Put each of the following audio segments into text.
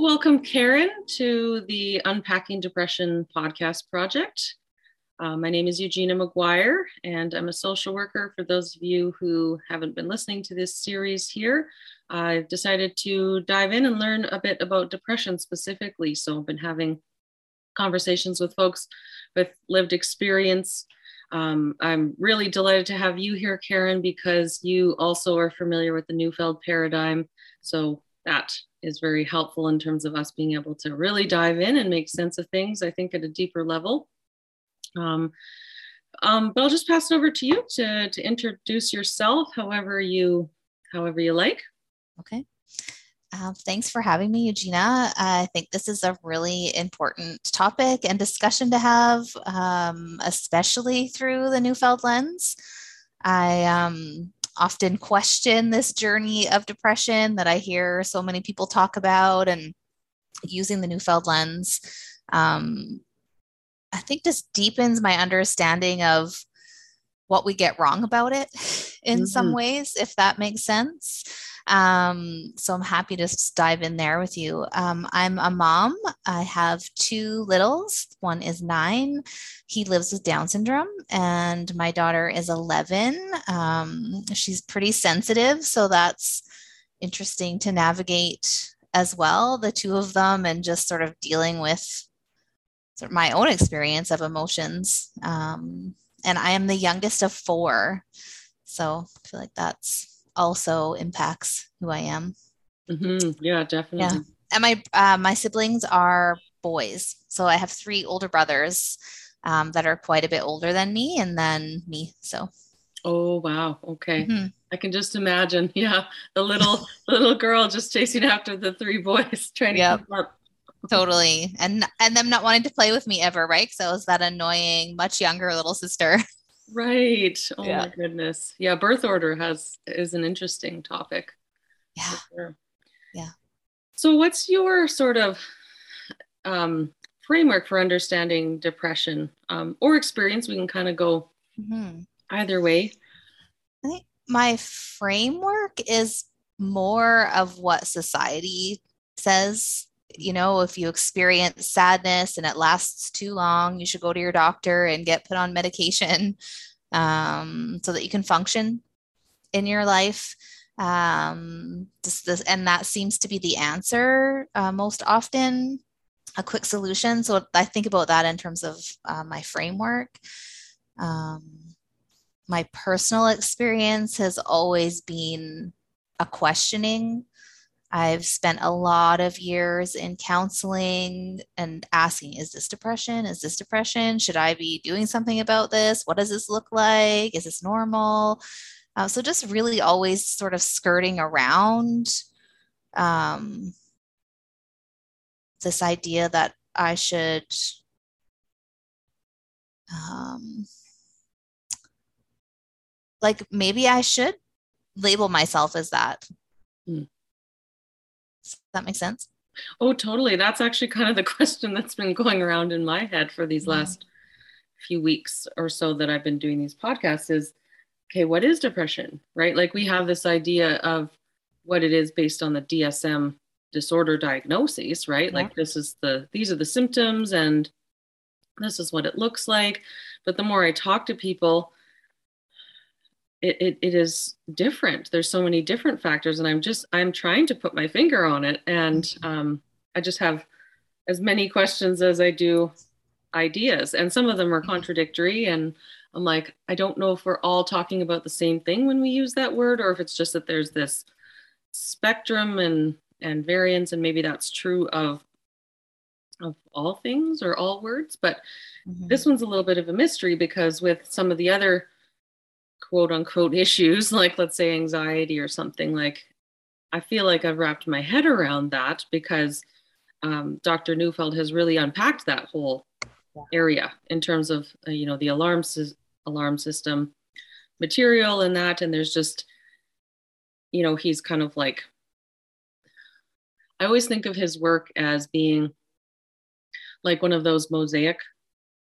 Welcome, Karen, to the Unpacking Depression podcast project. Uh, my name is Eugenia McGuire, and I'm a social worker. For those of you who haven't been listening to this series here, I've decided to dive in and learn a bit about depression specifically. So I've been having conversations with folks with lived experience. Um, I'm really delighted to have you here, Karen, because you also are familiar with the Neufeld paradigm. So that is very helpful in terms of us being able to really dive in and make sense of things, I think, at a deeper level. Um, um, but I'll just pass it over to you to, to introduce yourself however you however you like. Okay. Um, thanks for having me, Eugenia. I think this is a really important topic and discussion to have, um, especially through the Neufeld lens. I um, often question this journey of depression that I hear so many people talk about, and using the Neufeld lens, um, I think just deepens my understanding of what we get wrong about it in mm-hmm. some ways, if that makes sense. Um, so I'm happy to dive in there with you. Um, I'm a mom. I have two littles. One is nine. He lives with Down syndrome, and my daughter is 11. Um, she's pretty sensitive, so that's interesting to navigate as well. The two of them, and just sort of dealing with sort of my own experience of emotions. Um, and I am the youngest of four. So I feel like that's also impacts who I am. Mm-hmm. Yeah, definitely. Yeah. And my uh, my siblings are boys, so I have three older brothers um, that are quite a bit older than me, and then me. So. Oh wow! Okay, mm-hmm. I can just imagine. Yeah, the little little girl just chasing after the three boys, trying to yep. keep up. totally, and and them not wanting to play with me ever, right? So I was that annoying, much younger little sister. Right. Oh yeah. my goodness. Yeah, birth order has is an interesting topic. Yeah. Sure. Yeah. So what's your sort of um, framework for understanding depression um, or experience? We can kind of go mm-hmm. either way. I think my framework is more of what society says you know, if you experience sadness and it lasts too long, you should go to your doctor and get put on medication um, so that you can function in your life. Um, this, this, and that seems to be the answer uh, most often, a quick solution. So I think about that in terms of uh, my framework. Um, my personal experience has always been a questioning I've spent a lot of years in counseling and asking, is this depression? Is this depression? Should I be doing something about this? What does this look like? Is this normal? Uh, so just really always sort of skirting around um, this idea that I should um, like maybe I should label myself as that. Mm that make sense? Oh, totally. That's actually kind of the question that's been going around in my head for these mm-hmm. last few weeks or so that I've been doing these podcasts is okay, what is depression? Right? Like we have this idea of what it is based on the DSM disorder diagnoses, right? Yeah. Like this is the these are the symptoms and this is what it looks like. But the more I talk to people, it, it, it is different there's so many different factors and i'm just i'm trying to put my finger on it and mm-hmm. um, i just have as many questions as i do ideas and some of them are mm-hmm. contradictory and i'm like i don't know if we're all talking about the same thing when we use that word or if it's just that there's this spectrum and and variance and maybe that's true of of all things or all words but mm-hmm. this one's a little bit of a mystery because with some of the other quote unquote issues, like let's say anxiety or something, like I feel like I've wrapped my head around that because um, Dr. Neufeld has really unpacked that whole area in terms of uh, you know the alarm sy- alarm system material and that, and there's just you know he's kind of like I always think of his work as being like one of those mosaic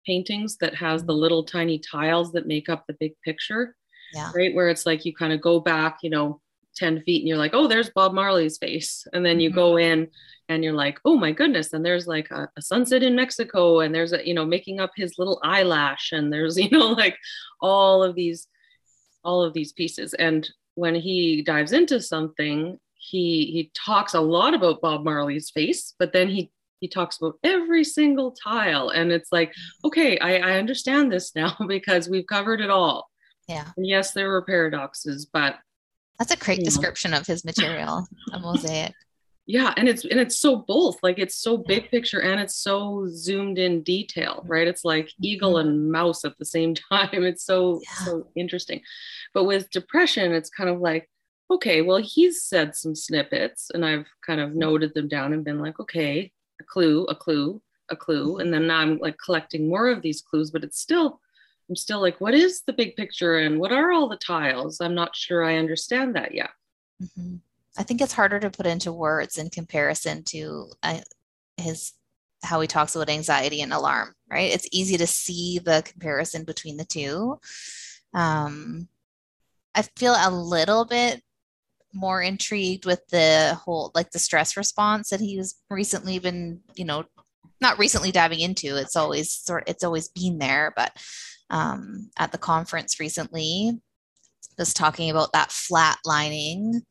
paintings that has the little tiny tiles that make up the big picture yeah. right where it's like you kind of go back you know 10 feet and you're like, oh, there's Bob Marley's face. And then you Mhm. go in and you're like, oh my goodness. And there's like a, a sunset in Mexico and there's a, you know, making up his little eyelash. And there's, you know, like all of these, all of these pieces. And when he dives into something, he he talks a lot about Bob Marley's face, but then he he talks about every single tile. And it's like, okay, I, I understand this now because we've covered it all. Yeah. And yes, there were paradoxes, but That's a great description of his material, a mosaic. yeah and it's and it's so both like it's so big picture and it's so zoomed in detail mm-hmm. right? It's like eagle mm-hmm. and mouse at the same time. It's so Yeah. so interesting. But with depression it's kind of like okay well he's said some snippets and i've kind of mm-hmm. noted them down and been like okay a clue a clue a clue. And then now i'm like collecting more of these clues but it's still i'm still like what is the big picture and what are all the tiles i'm not sure i understand that yet Mhm. I think it's harder to put into words in comparison to uh, his how he talks about anxiety and alarm, right? It's easy to see the comparison between the two. Um, I feel a little bit more intrigued with the whole like the stress response that he's recently been, you know, not recently diving into. It's always sort it's always been there, but um, at the conference recently, was talking about that flat lining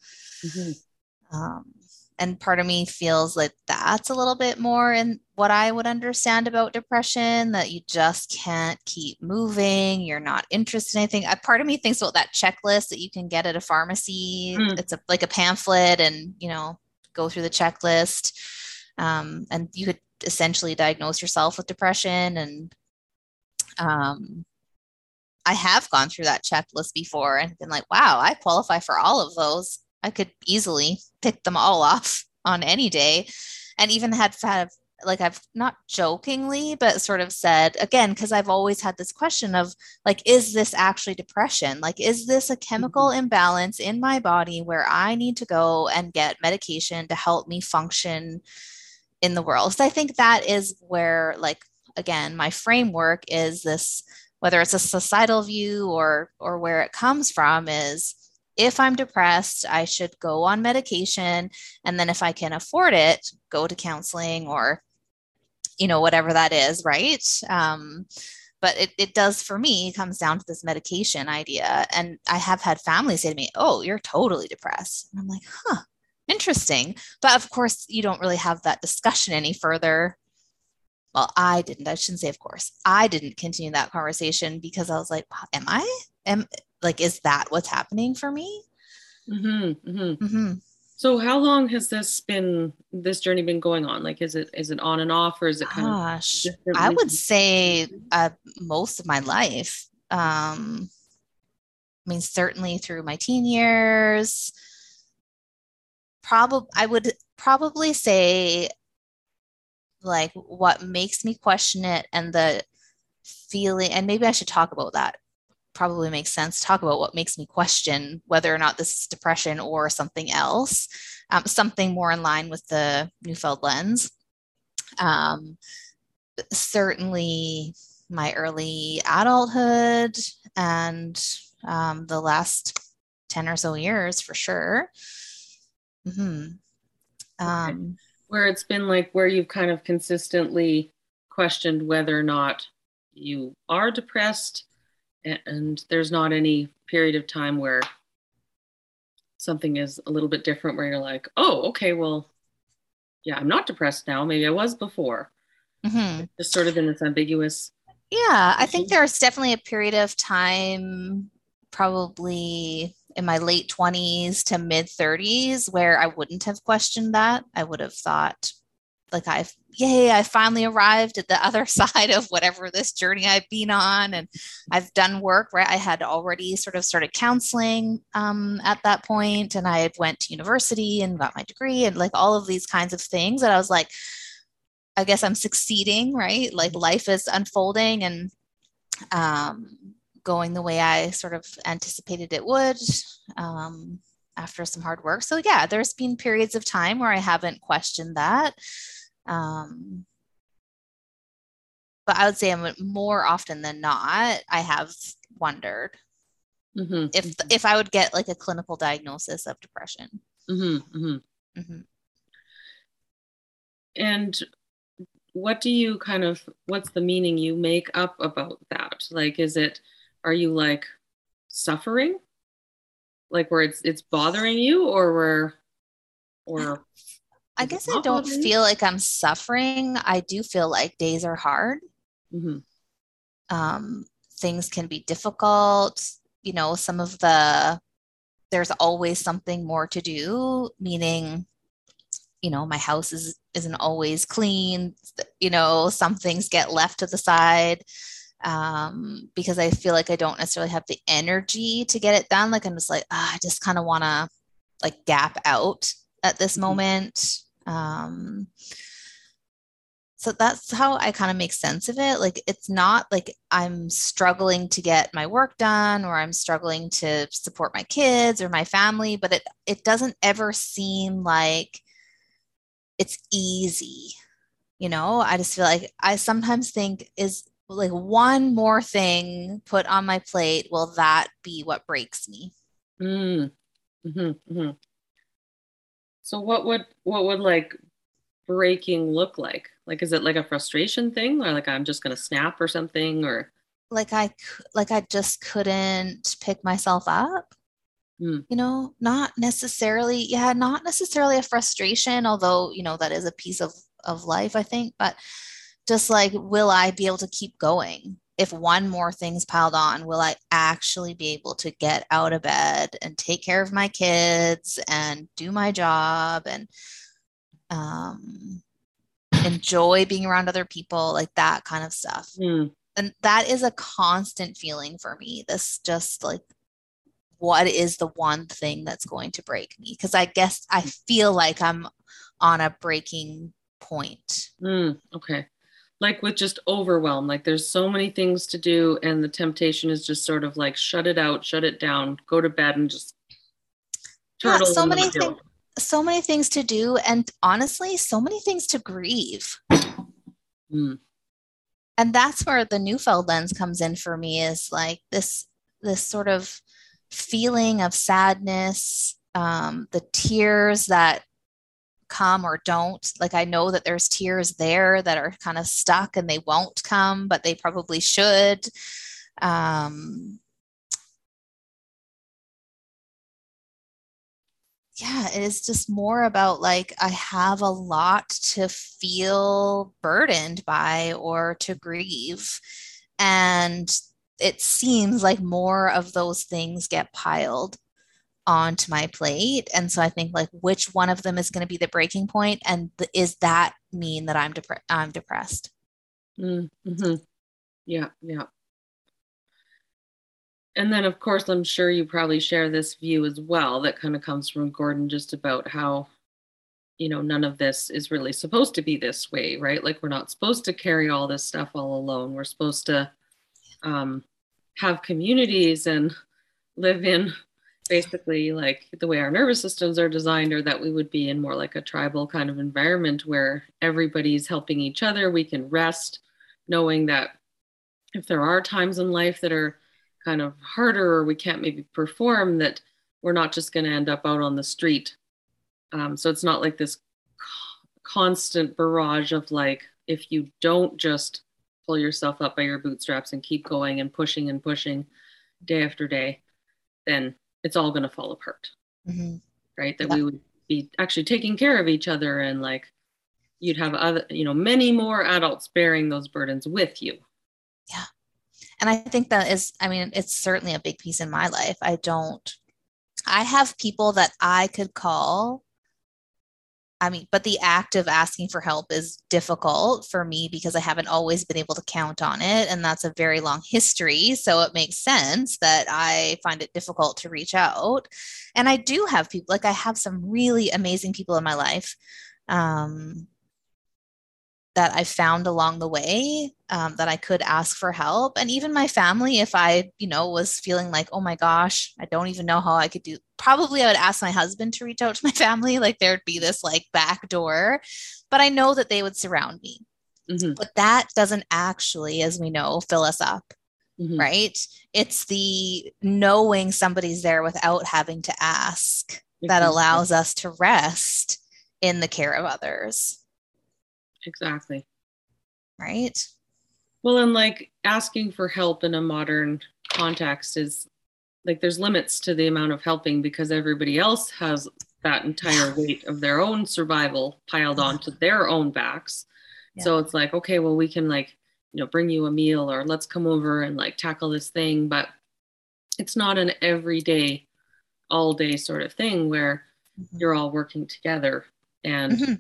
um, and part of me feels like that's a little bit more in what I would understand about depression that you just can't keep moving. You're not interested in anything. A part of me thinks about that checklist that you can get at a pharmacy. Mm. It's a, like a pamphlet, and you know, go through the checklist. Um, and you could essentially diagnose yourself with depression. And um, I have gone through that checklist before and been like, wow, I qualify for all of those. I could easily pick them all off on any day. And even had had like I've not jokingly, but sort of said again, because I've always had this question of like, is this actually depression? Like, is this a chemical imbalance in my body where I need to go and get medication to help me function in the world? So I think that is where, like, again, my framework is this, whether it's a societal view or or where it comes from, is if I'm depressed, I should go on medication. And then if I can afford it, go to counseling or, you know, whatever that is, right? Um, but it, it does for me comes down to this medication idea. And I have had families say to me, Oh, you're totally depressed. And I'm like, huh, interesting. But of course, you don't really have that discussion any further. Well, I didn't. I shouldn't say, of course. I didn't continue that conversation because I was like, am I? Am like, is that what's happening for me? Mm-hmm, mm-hmm. hmm So how long has this been this journey been going on? Like is it is it on and off or is it kind of Gosh, differently? I would say uh, most of my life. Um, I mean, certainly through my teen years. Probably, I would probably say like what makes me question it and the feeling, and maybe I should talk about that. Probably makes sense. Talk about what makes me question whether or not this is depression or something else, um, something more in line with the Neufeld lens. Um, certainly my early adulthood and um, the last 10 or so years for sure. hmm Um, where it's been like where you've kind of consistently questioned whether or not you are depressed and, there's not any period of time where something is a little bit different where you're like, oh, okay, well, yeah, I'm not depressed now. Maybe I was before. mhm. Just sort of in this ambiguous. Yeah, I think there's definitely a period of time, probably in my late 20s to mid 30s, where I wouldn't have questioned that. I would have thought, like, I've, yay, I finally arrived at the other side of whatever this journey I've been on. And I've done work, right? I had already sort of started counseling um, at that point, and I went to university and got my degree, and like all of these kinds of things. And I was like, I guess I'm succeeding, right? Like life is unfolding and um, going the way I sort of anticipated it would um, after some hard work. So, yeah, there's been periods of time where I haven't questioned that. Um, but I would say I'm more often than not, I have wondered. mm-hmm. if mm-hmm. if I would get like a clinical diagnosis of depression. Mm-hmm, mm-hmm. mm-hmm. And what do you kind of what's the meaning you make up about that? Like, is it are you like suffering, like where it's it's bothering you, or where, or I guess I don't feel like I'm suffering. I do feel like days are hard. Mm-hmm. Um, things can be difficult. You know, some of the, there's always something more to do, meaning, you know, my house is, isn't always clean. You know, some things get left to the side um, because I feel like I don't necessarily have the energy to get it done. Like I'm just like, ah, I just kind of want to like gap out at this mm-hmm. moment. Um, so that's how I kind of make sense of it. Like it's not like I'm struggling to get my work done or I'm struggling to support my kids or my family, but it it doesn't ever seem like it's easy. You know, I just feel like I sometimes think is like one more thing put on my plate, will that be what breaks me? Mm. Mm-hmm, mm-hmm. So what would what would like breaking look like? Like, is it like a frustration thing, or like I'm just gonna snap or something, or like I like I just couldn't pick myself up? Mm. You know, not necessarily. Yeah, not necessarily a frustration, although you know that is a piece of of life, I think. But just like, will I be able to keep going? If one more thing's piled on, will I actually be able to get out of bed and take care of my kids and do my job and um, enjoy being around other people, like that kind of stuff. Mm. And that is a constant feeling for me. This just like, what is the one thing that's going to break me? Because I guess I feel like I'm on a breaking point. Mm, okay. Like with just overwhelm, like there's so many things to do, and the temptation is just sort of like shut it out, shut it down, go to bed, and just turtle. Yeah, so many things so many things to do and honestly so many things to grieve mm. and that's where the neufeld lens comes in for me is like this this sort of feeling of sadness um, the tears that come or don't like i know that there's tears there that are kind of stuck and they won't come but they probably should um, yeah, it is just more about like I have a lot to feel burdened by or to grieve. And it seems like more of those things get piled onto my plate. And so I think like which one of them is going to be the breaking point and th- is that mean that I'm dep- I'm depressed? Mm-hmm. Yeah, yeah and then of course i'm sure you probably share this view as well that kind of comes from gordon just about how you know none of this is really supposed to be this way right like we're not supposed to carry all this stuff all alone we're supposed to um, have communities and live in basically like the way our nervous systems are designed or that we would be in more like a tribal kind of environment where everybody's helping each other. We can rest knowing that if there are times in life that are kind of harder or we can't maybe perform that we're not just going to end up out on the street. Um, so it's not like this constant barrage of like if you don't just pull yourself up by your bootstraps and keep going and pushing and pushing day after day then it's all going to fall apart mm-hmm. right that yeah. we would be actually taking care of each other and like you'd have other you know many more adults bearing those burdens with you yeah and i think that is i mean it's certainly a big piece in my life i don't i have people that i could call i mean but the act of asking for help is difficult for me because i haven't always been able to count on it and that's a very long history. So it makes sense that i find it difficult to reach out. And i do have people like i have some really amazing people in my life. Um, that I found along the way um, that I could ask for help. And even my family, if I, you know, was feeling like, oh my gosh, I don't even know how I could do, probably I would ask my husband to reach out to my family. Like there'd be this like back door, but I know that they would surround me. Mm-hmm. But that doesn't actually, as we know, fill us up. mm-hmm. right? It's the knowing somebody's there without having to ask that allows us to rest in the care of others. Exactly. Right. Well, and like asking for help in a modern context is like there's limits to the amount of helping because everybody else has that entire weight of their own survival piled onto their own backs. Yeah. So it's like, okay, well, we can like, you know, bring you a meal or let's come over and like tackle this thing. But it's not an everyday, all day sort of thing where mm-hmm. you're all working together and mm-hmm.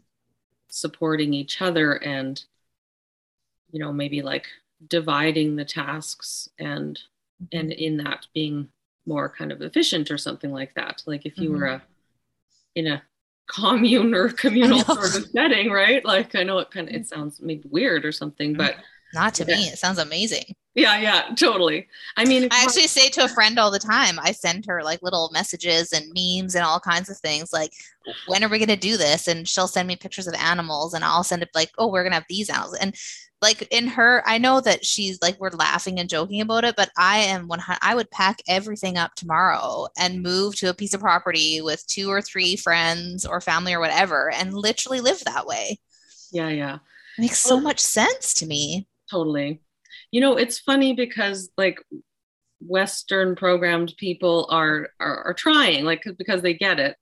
Supporting each other and, you know, maybe like dividing the tasks and mm-hmm. and in that being more kind of efficient or something like that. Like if you mm-hmm. were a in a commune or communal sort of setting right? Like i know it kind of it sounds maybe weird or something but not to yeah. me it sounds amazing. Yeah yeah totally. I mean i actually say to a friend all the time i send her like little messages and memes and all kinds of things like when are we going to do this? And she'll send me pictures of animals and i'll send it like oh we're going to have these animals. And like in her i know that she's like we're laughing and joking about it but i am one i would pack everything up tomorrow and move to a piece of property with two or three friends or family or whatever and literally live that way. Yeah yeah. It makes so much sense to me totally. You know it's funny because like western programmed people are, are are trying like because they get it.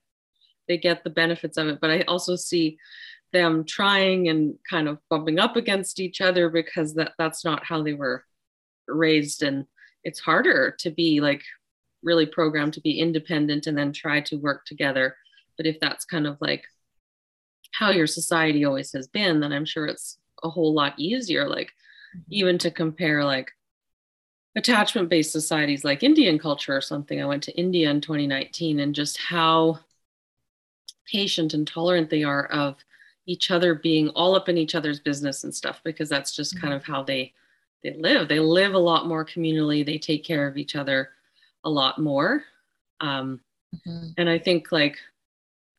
They get the benefits of it but i also see them trying and kind of bumping up against each other because that that's not how they were raised. And it's harder to be like really programmed to be independent and then try to work together. But if that's kind of like how your society always has been then i'm sure it's a whole lot easier like. Even to compare like attachment based societies like indian culture or something. I went to india in 2019 and just how patient and tolerant they are of each other being all up in each other's business and stuff because that's just kind of how they they live. They live a lot more communally. They take care of each other a lot more. Um, mm-hmm. and i think like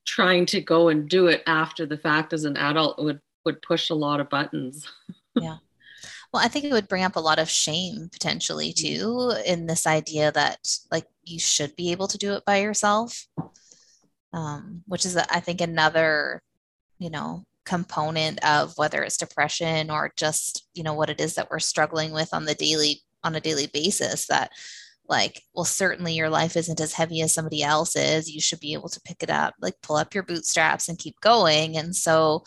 trying to go and do it after the fact as an adult would would push a lot of buttons. Yeah well i think it would bring up a lot of shame potentially mm-hmm. too in this idea that like you should be able to do it by yourself um, which is i think another you know component of whether it's depression or just you know what it is that we're struggling with on the daily on a daily basis that like well certainly your life isn't as heavy as somebody else's you should be able to pick it up like pull up your bootstraps and keep going and so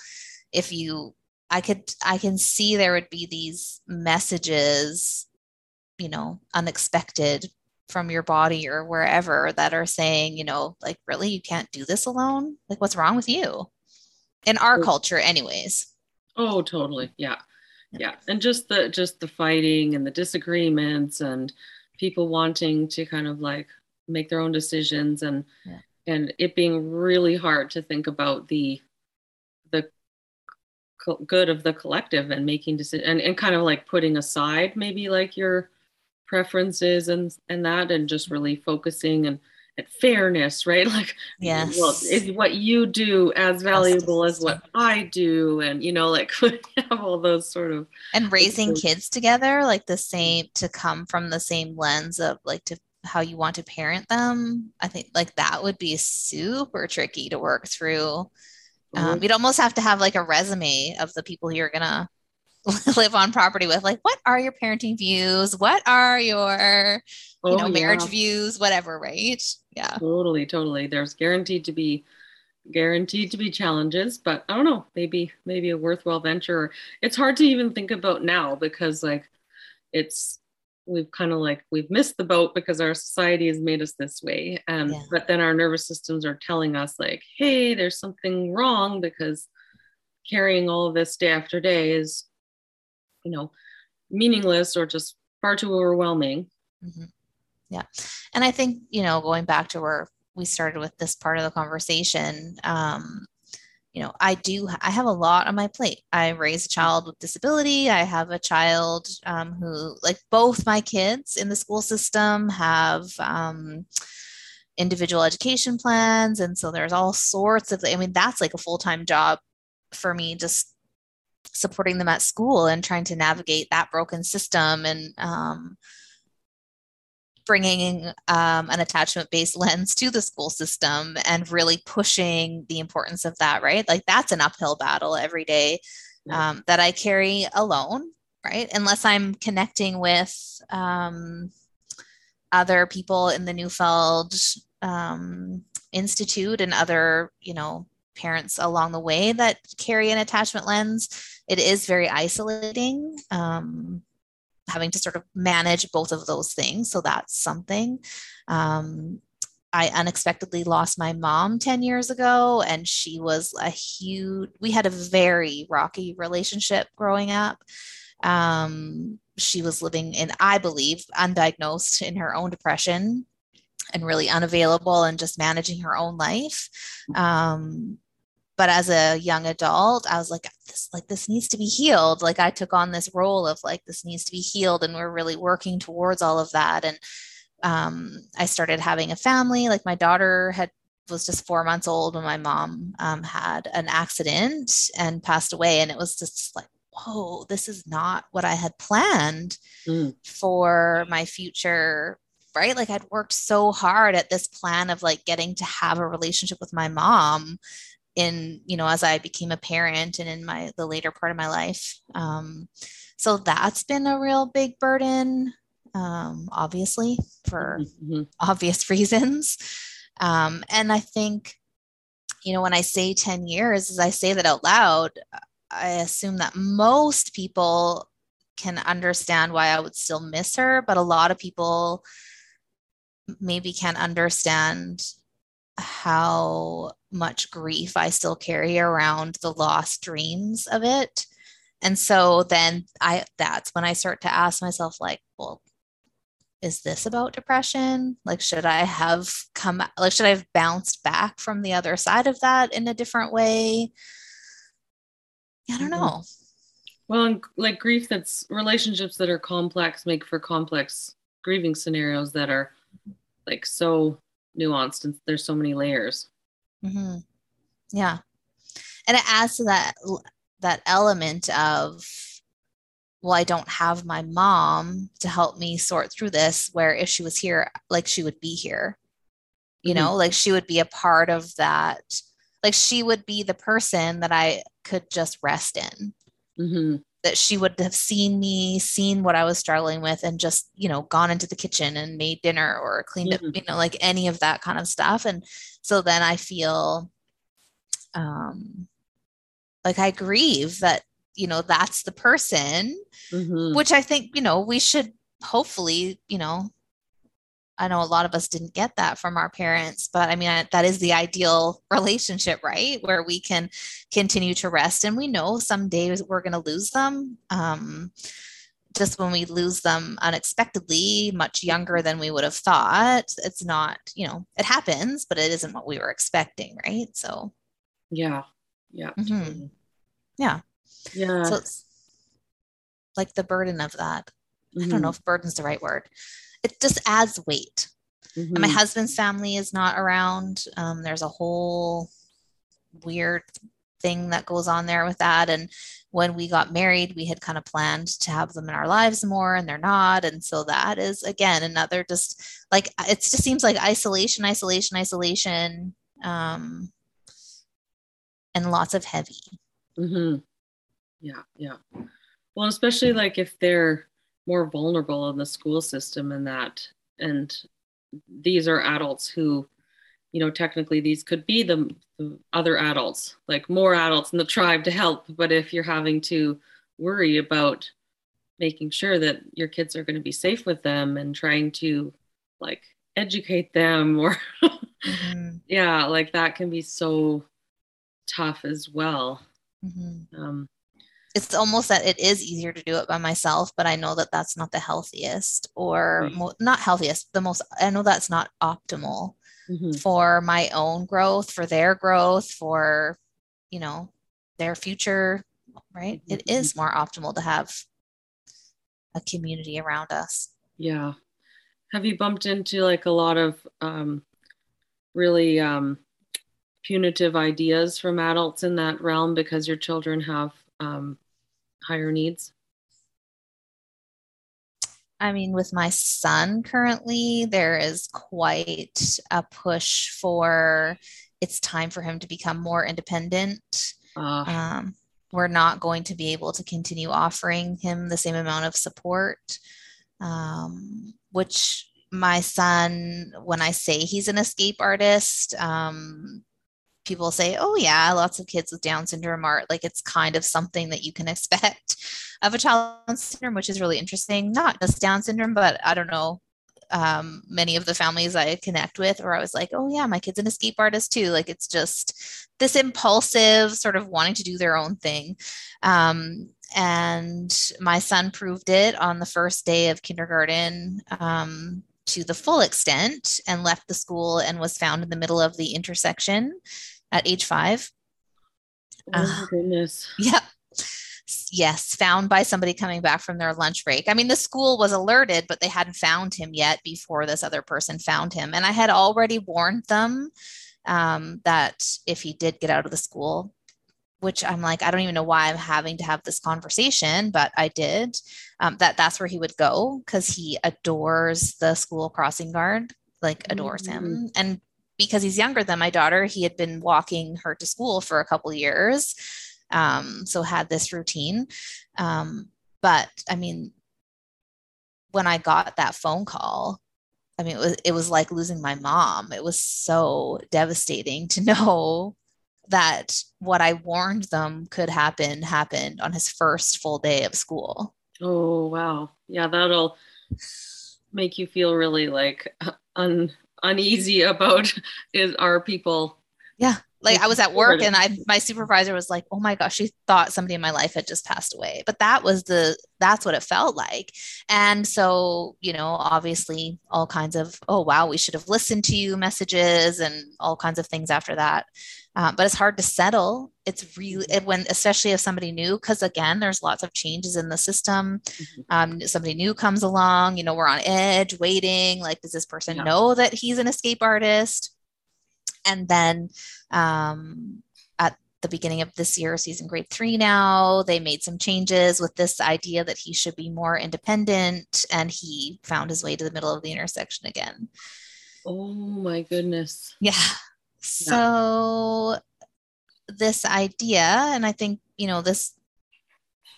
if you i could i can see there would be these messages you know unexpected from your body or wherever that are saying you know like really you can't do this alone? Like what's wrong with you? In our culture anyways. Oh totally. Yeah. Yeah. And just the just the fighting and the disagreements and people wanting to kind of like make their own decisions and yeah. and it being really hard to think about the the co- good of the collective and making decisions and, and kind of like putting aside maybe like your preferences and and that and just really focusing and at fairness, right? Like, yes, well, is what you do as valuable as what I do, and you know, like have all those sort of and raising kids together, like the same to come from the same lens of like to how you want to parent them. I think like that would be super tricky to work through. Um, mm-hmm. you'd almost have to have like a resume of the people you're gonna live on property with. Like what are your parenting views? What are your you oh, know marriage yeah. views? Whatever right? Yeah. Totally totally. There's guaranteed to be guaranteed to be challenges but i don't know maybe maybe a worthwhile venture. It's hard to even think about now because like it's we've kind of like we've missed the boat because our society has made us this way and yeah. but then our nervous systems are telling us like hey there's something wrong because carrying all of this day after day is you know meaningless or just far too overwhelming mm-hmm. yeah and i think you know going back to where we started with this part of the conversation um, you know i do i have a lot on my plate. I raise a child with disability. I have a child um, who like both my kids in the school system have um, individual education plans. And so there's all sorts of i mean that's like a full-time job for me just supporting them at school and trying to navigate that broken system and um, bringing um, an attachment based lens to the school system and really pushing the importance of that, right? Like that's an uphill battle every day um, that I carry alone, right? Unless I'm connecting with um, other people in the Neufeld um, Institute and other, you know, parents along the way that carry an attachment lens. It is very isolating. Um, having to sort of manage both of those things. So that's something. Um, I unexpectedly lost my mom 10 years ago, and she was a huge, we had a very rocky relationship growing up. Um, she was living in, I believe, undiagnosed in her own depression and really unavailable and just managing her own life. Um, but as a young adult i was like this like this needs to be healed. Like i took on this role of like this needs to be healed and we're really working towards all of that and um, i started having a family. Like my daughter had was just four months old when my mom um, had an accident and passed away and it was just like whoa this is not what i had planned mm. for my future right? Like i'd worked so hard at this plan of like getting to have a relationship with my mom in you know as i became a parent and in my the later part of my life um, so that's been a real big burden um, obviously for mm-hmm. obvious reasons um, and i think you know when i say 10 years as i say that out loud i assume that most people can understand why i would still miss her but a lot of people maybe can't understand how much grief I still carry around the lost dreams of it. And so then I that's when I start to ask myself like, well, is this about depression? Like should I have come like should I have bounced back from the other side of that in a different way? I don't mm-hmm. know. Well, and like grief that's relationships that are complex make for complex grieving scenarios that are like so nuanced and there's so many layers. Mm-hmm. Yeah, and it adds to that that element of well, I don't have my mom to help me sort through this. Where if she was here, like she would be here, you mm-hmm. know, like she would be a part of that. Like she would be the person that I could just rest in. Mm-hmm that she would have seen me, seen what I was struggling with, and just, you know, gone into the kitchen and made dinner or cleaned mm-hmm. up, you know, like any of that kind of stuff. And so then I feel um like I grieve that, you know, that's the person, mm-hmm. which I think, you know, we should hopefully, you know, I know a lot of us didn't get that from our parents, but I mean, that is the ideal relationship, right? Where we can continue to rest. And we know some days we're going to lose them. Um, just when we lose them unexpectedly, much younger than we would have thought, it's not, you know, it happens, but it isn't what we were expecting, right? So, yeah. Yeah. Mm-hmm. Yeah. Yeah. So it's like the burden of that. Mm-hmm. I don't know mm-hmm. if burden's the right word it just adds weight. Mm-hmm. And my husband's family is not around. Um, there's a whole weird thing that goes on there with that. And when we got married, we had kind of planned to have them in our lives more, and they're not. And so that is again another just like it just seems like isolation, isolation, isolation, um, and lots of heavy. Mm-hmm. Yeah, yeah. Well, especially like if they're more vulnerable in the school system and that and these are adults who you know technically these could be the, the, other adults like more adults in the tribe to help but if you're having to worry about making sure that your kids are going to be safe with them and trying to like educate them or mm-hmm. yeah like that can be so tough as well mm-hmm. um, it's almost that it is easier to do it by myself but i know that that's not the healthiest or mo- not healthiest the most i know that's not optimal mm-hmm. for my own growth for their growth for you know their future right mm-hmm. it is more optimal to have a community around us yeah have you bumped into like a lot of um really um punitive ideas from adults in that realm because your children have um, higher needs? I mean, with my son currently, there is quite a push for it's time for him to become more independent. Uh, um, we're not going to be able to continue offering him the same amount of support, um, which my son, when I say he's an escape artist, um, people say, oh, yeah, lots of kids with Down syndrome are like it's kind of something that you can expect of a child with syndrome, which is really interesting. Not just Down syndrome, but I don't know. Um, many of the families I connect with, where I was like, oh, yeah, my kid's an escape artist too. Like it's just this impulsive sort of wanting to do their own thing. Um, and my son proved it on the first day of kindergarten. Um, to the full extent and left the school and was found in the middle of the intersection at age five. Oh uh, goodness. Yeah. Yes, found by somebody coming back from their lunch break. I mean, the school was alerted, but they hadn't found him yet before this other person found him. And I had already warned them um, that if he did get out of the school, which I'm like, I don't even know why I'm having to have this conversation, but I did. Um, that that's where he would go because he adores the school crossing guard, like adores mm-hmm. him. And because he's younger than my daughter, he had been walking her to school for a couple years. Um, so had this routine. Um, but I mean, when I got that phone call, I mean, it was, it was like losing my mom. It was so devastating to know that what I warned them could happen happened on his first full day of school. Oh, wow. Yeah, that'll make you feel really like un uneasy about is our people yeah like i was at work and i my supervisor was like oh my gosh she thought somebody in my life had just passed away. But that was the that's what it felt like. And so you know obviously all kinds of oh wow we should have listened to you messages and all kinds of things after that um, but it's hard to settle. It's really it, when especially if somebody new because again there's lots of changes in the system. Mm-hmm. um, somebody new comes along you know we're on edge waiting like does this person yeah. know that he's an escape artist? And then um, at the beginning of this year so he's in grade three now they made some changes with this idea that he should be more independent and he found his way to the middle of the intersection again. Oh my goodness. Yeah so this idea, and I think, you know, this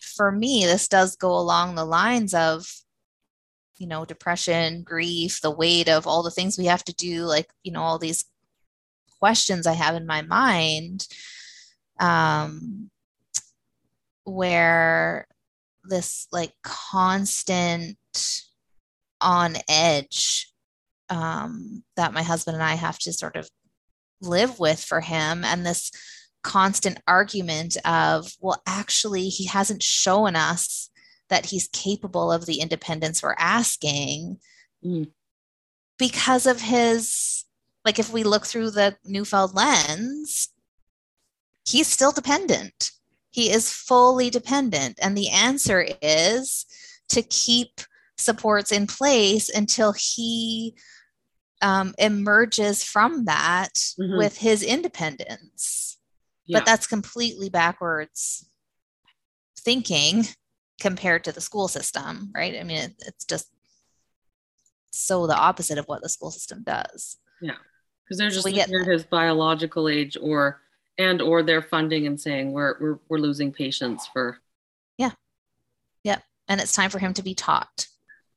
for me, this does go along the lines of, you know, depression, grief, the weight of all the things we have to do, like, you know, all these questions I have in my mind. Um, where this like constant on edge um, that my husband and I have to sort of live with for him and this constant argument of well actually he hasn't shown us that he's capable of the independence we're asking mm. because of his like if we look through the neufeld lens he's still dependent he is fully dependent and the answer is to keep supports in place until he um, emerges from that mm-hmm. with his independence. Yeah. But that's completely backwards thinking compared to the school system, right? I mean, it, it's just so the opposite of what the school system does. Yeah, because they're just we looking at his biological age, or and or they're funding and saying we're we're we're losing patients for. Yeah, yeah, and it's time for him to be taught,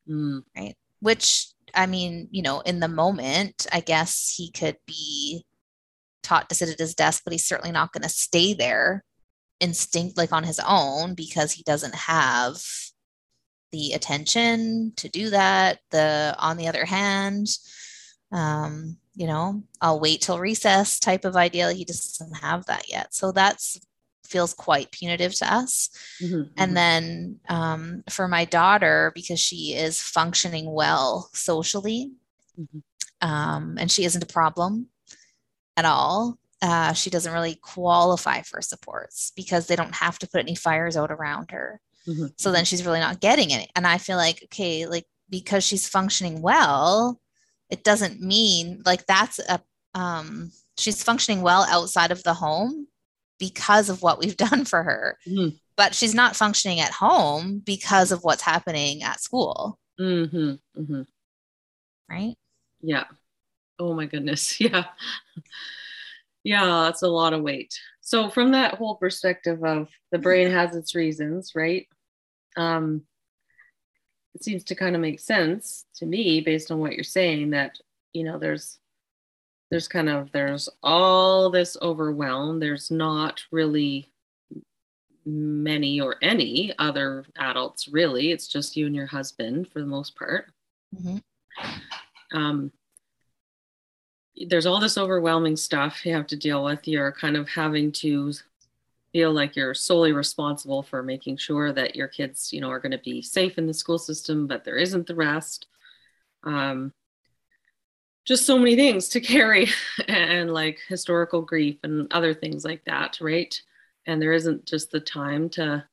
mm. right? Which I mean, you know, in the moment, I guess he could be taught to sit at his desk, but he's certainly not going to stay there instinct like on his own because he doesn't have the attention to do that. The on the other hand, um, you know, I'll wait till recess type of idea. He just doesn't have that yet. So that's feels quite punitive to us. Mm-hmm, and mm-hmm. then um, for my daughter, because she is functioning well socially, mm-hmm. um, and she isn't a problem at all. Uh, she doesn't really qualify for supports because they don't have to put any fires out around her. Mm-hmm. So then she's really not getting it. And I feel like, okay, like because she's functioning well, it doesn't mean like that's a, um, she's functioning well outside of the home because of what we've done for her. Mm-hmm. But she's not functioning at home because of what's happening at school. Mm-hmm. Mm-hmm. Right? Yeah. Oh my goodness. Yeah. yeah, that's a lot of weight. So from that whole perspective of the brain has its reasons, right? Um, it seems to kind of make sense to me based on what you're saying that you know there's there's kind of there's all this overwhelm. There's not really many or any other adults really. It's just you and your husband for the most part. Mm-hmm. um, there's all this overwhelming stuff you have to deal with. You're kind of having to feel like you're solely responsible for making sure that your kids you know are going to be safe in the school system but there isn't the rest. Um, just so many things to carry and like historical grief and other things like that right and there isn't just the time to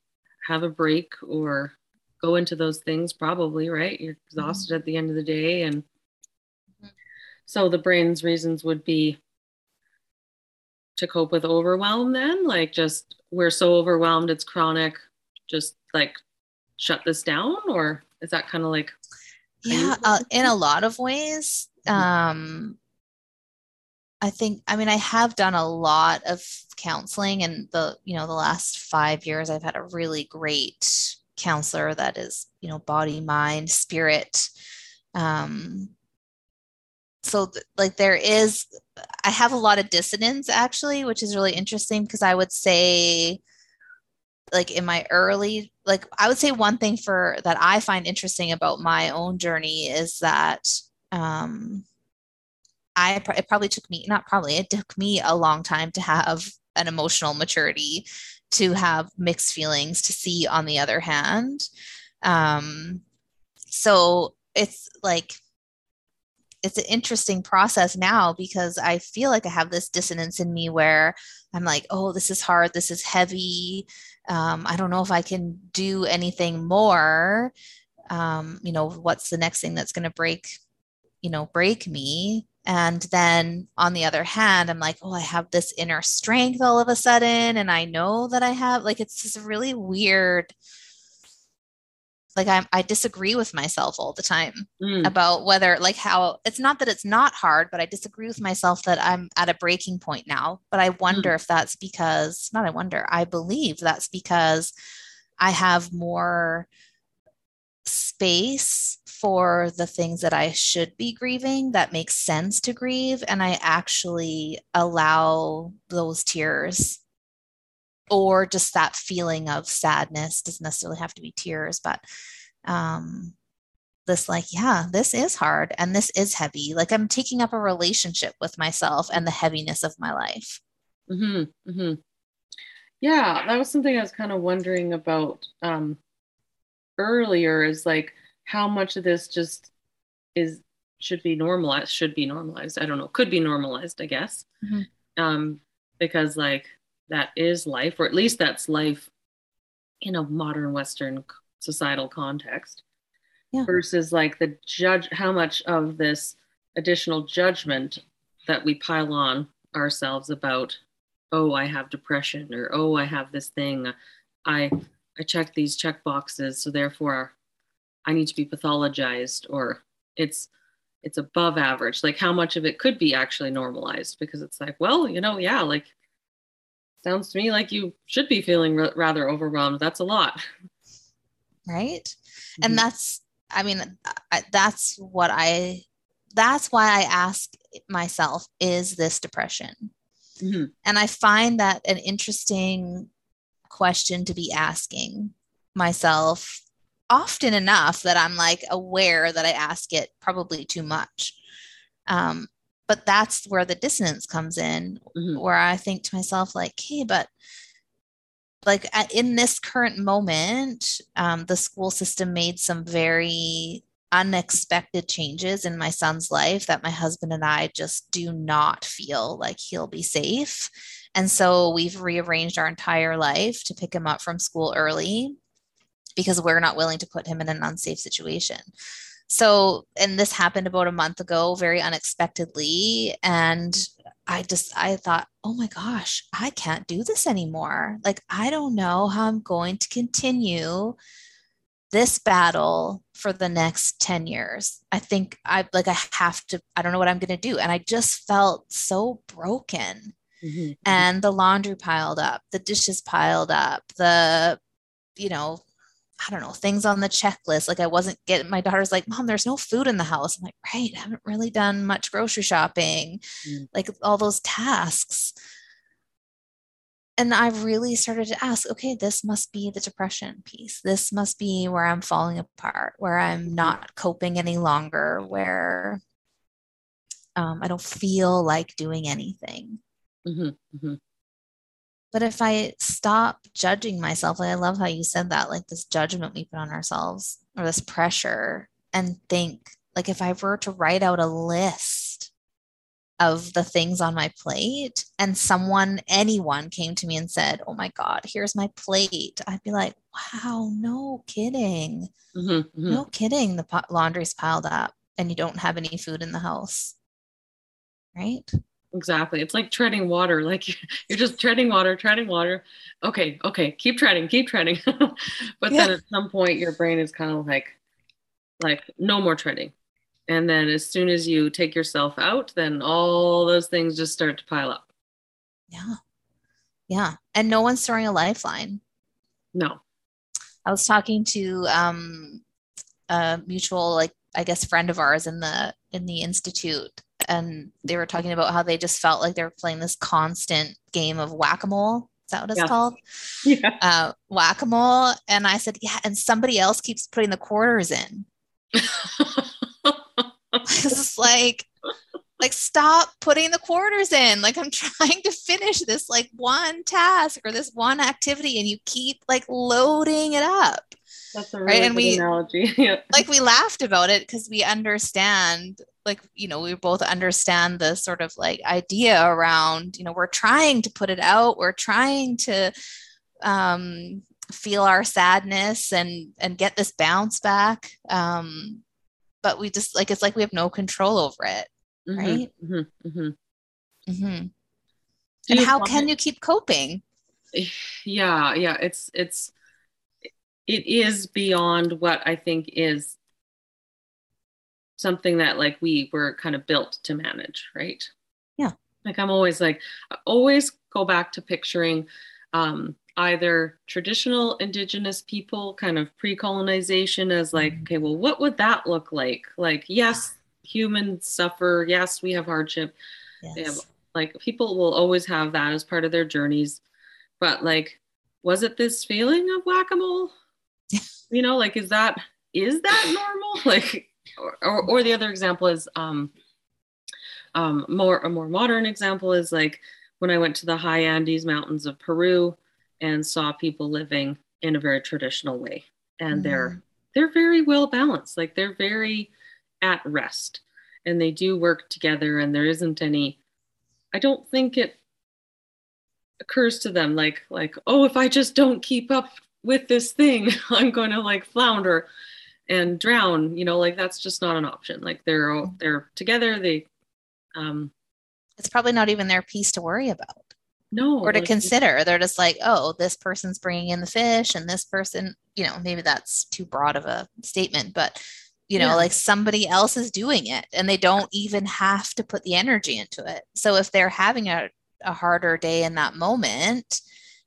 have a break or go into those things probably right you're mm-hmm. exhausted mm-hmm. at the end of the day and mm-hmm. so the brain's reasons would be to cope with overwhelm then like just we're so overwhelmed it's chronic just like shut this down or is that kind of like yeah uh, in a lot of ways um I think I mean I have done a lot of counseling and the you know the last 5 years. I've had a really great counselor that is you know body mind spirit. Um so like there is I have a lot of dissonance actually which is really interesting because I would say like in my early like I would say one thing for that I find interesting about my own journey is that um, I it probably took me not probably it took me a long time to have an emotional maturity to have mixed feelings to see on the other hand um, so it's like it's an interesting process now because I feel like I have this dissonance in me where I'm like, oh, this is hard, this is heavy. Um, I don't know if I can do anything more. Um, you know, what's the next thing that's going to break you know, break me. And then on the other hand, I'm like, oh, I have this inner strength all of a sudden. And I know that I have, like, it's this really weird, like, I'm, I disagree with myself all the time mm. about whether, like, how it's not that it's not hard, but I disagree with myself that I'm at a breaking point now. But I wonder mm. if that's because, not I wonder, I believe that's because I have more space for the things that I should be grieving that makes sense to grieve. And I actually allow those tears or just that feeling of sadness doesn't necessarily have to be tears, but um, this like, yeah, this is hard and this is heavy. Like I'm taking up a relationship with myself and the heaviness of my life. Mm-hmm, mm-hmm. Yeah, that was something I was kind of wondering about um, earlier is like, how much of this just is should be normalized should be normalized i don't know could be normalized i guess mm-hmm. um because like that is life or at least that's life in a modern western societal context yeah. versus like the judge how much of this additional judgment that we pile on ourselves about oh i have depression or oh i have this thing i i check these check boxes so therefore I need to be pathologized or it's it's above average. Like how much of it could be actually normalized because it's like, well, you know, yeah, like sounds to me like you should be feeling r- rather overwhelmed. That's a lot. Right? Mm-hmm. And that's I mean I, that's what I that's why I ask myself is this depression? Mm-hmm. And I find that an interesting question to be asking myself often enough that I'm like aware that I ask it probably too much. Um, but that's where the dissonance comes in, mm-hmm. where I think to myself, like, hey, but like in this current moment, um, the school system made some very unexpected changes in my son's life that my husband and I just do not feel like he'll be safe. And so we've rearranged our entire life to pick him up from school early because we're not willing to put him in an unsafe situation. So, and this happened about a month ago, very unexpectedly. And I just, I thought, oh my gosh, I can't do this anymore. Like, I don't know how I'm going to continue this battle for the next 10 years. I think I like I have to I don't know what I'm going to do and I just felt so broken. Mm-hmm. And the laundry piled up, the dishes piled up, the you know, I don't know, things on the checklist. Like I wasn't getting my daughter's like, Mom, there's no food in the house. I'm like, right, I haven't really done much grocery shopping, mm. like all those tasks. And I really started to ask, okay, this must be the depression piece. This must be where I'm falling apart, where I'm mm-hmm. not coping any longer, where um, I don't feel like doing anything. Mm-hmm, mm-hmm. But if I stop judging myself, like I love how you said that, like this judgment we put on ourselves or this pressure, and think, like, if I were to write out a list of the things on my plate and someone, anyone came to me and said, Oh my God, here's my plate, I'd be like, Wow, no kidding. Mm-hmm, mm-hmm. No kidding. The laundry's piled up and you don't have any food in the house. Right? Exactly. It's like treading water. Like you're just treading water, treading water. Okay, okay, keep treading, keep treading. but yeah. then at some point your brain is kind of like like no more treading. And then as soon as you take yourself out, then all those things just start to pile up. Yeah. Yeah. And no one's throwing a lifeline. No. I was talking to um a mutual like I guess friend of ours in the in the institute and they were talking about how they just felt like they were playing this constant game of whack-a-mole. Is that what it's yeah. called? Yeah. Uh, whack-a-mole. And i said yeah and somebody else keeps putting the quarters in. It's like like stop putting the quarters in. Like i'm trying to finish this like one task or this one activity and you keep like loading it up. That's a really right? and we analogy. like we laughed about it because we understand like you know we both understand the sort of like idea around you know we're trying to put it out we're trying to um feel our sadness and and get this bounce back um but we just like it's like we have no control over it mm-hmm, right mm-hmm, mm-hmm. mm-hmm. and how can you keep coping yeah yeah it's it's it is beyond what I think is something that like we were kind of built to manage, right? Yeah. Like I'm always like, I always go back to picturing um, either traditional indigenous people kind of pre-colonization as like, mm-hmm. okay, well, what would that look like? Like, yes, humans suffer. Yes, we have hardship. Yes. Have, like people will always have that as part of their journeys. But like, was it this feeling of whack-a-mole? you know like is that is that normal like or, or, or the other example is um um more a more modern example is like when i went to the high andes mountains of peru and saw people living in a very traditional way. And mm. they're they're very well balanced like they're very at rest and they do work together and there isn't any i don't think it occurs to them like like oh if i just don't keep up with this thing i'm going to like flounder and drown you know like that's just not an option. Like they're mm-hmm. they're together they um it's probably not even their piece to worry about. No or to like, consider. They're just like oh this person's bringing in the fish and this person you know maybe that's too broad of a statement but you know yeah. like somebody else is doing it and they don't even have to put the energy into it. So if they're having a, a harder day in that moment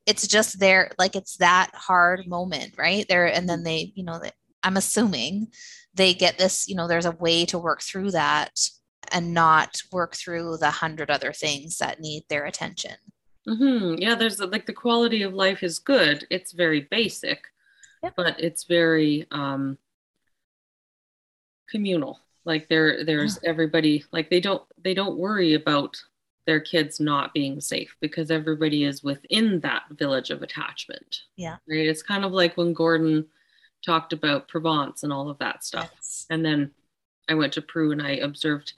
it's just there like it's that hard moment right? There and then they you know i'm assuming they get this you know there's a way to work through that and not work through the hundred other things that need their attention mm-hmm. yeah there's like the quality of life is good it's very basic yep. but it's very um communal like there there's yeah. everybody like they don't they don't worry about their kids not being safe because everybody is within that village of attachment. Yeah. Right. It's kind of like when Gordon talked about Provence and all of that stuff. Yes. And then I went to Peru and I observed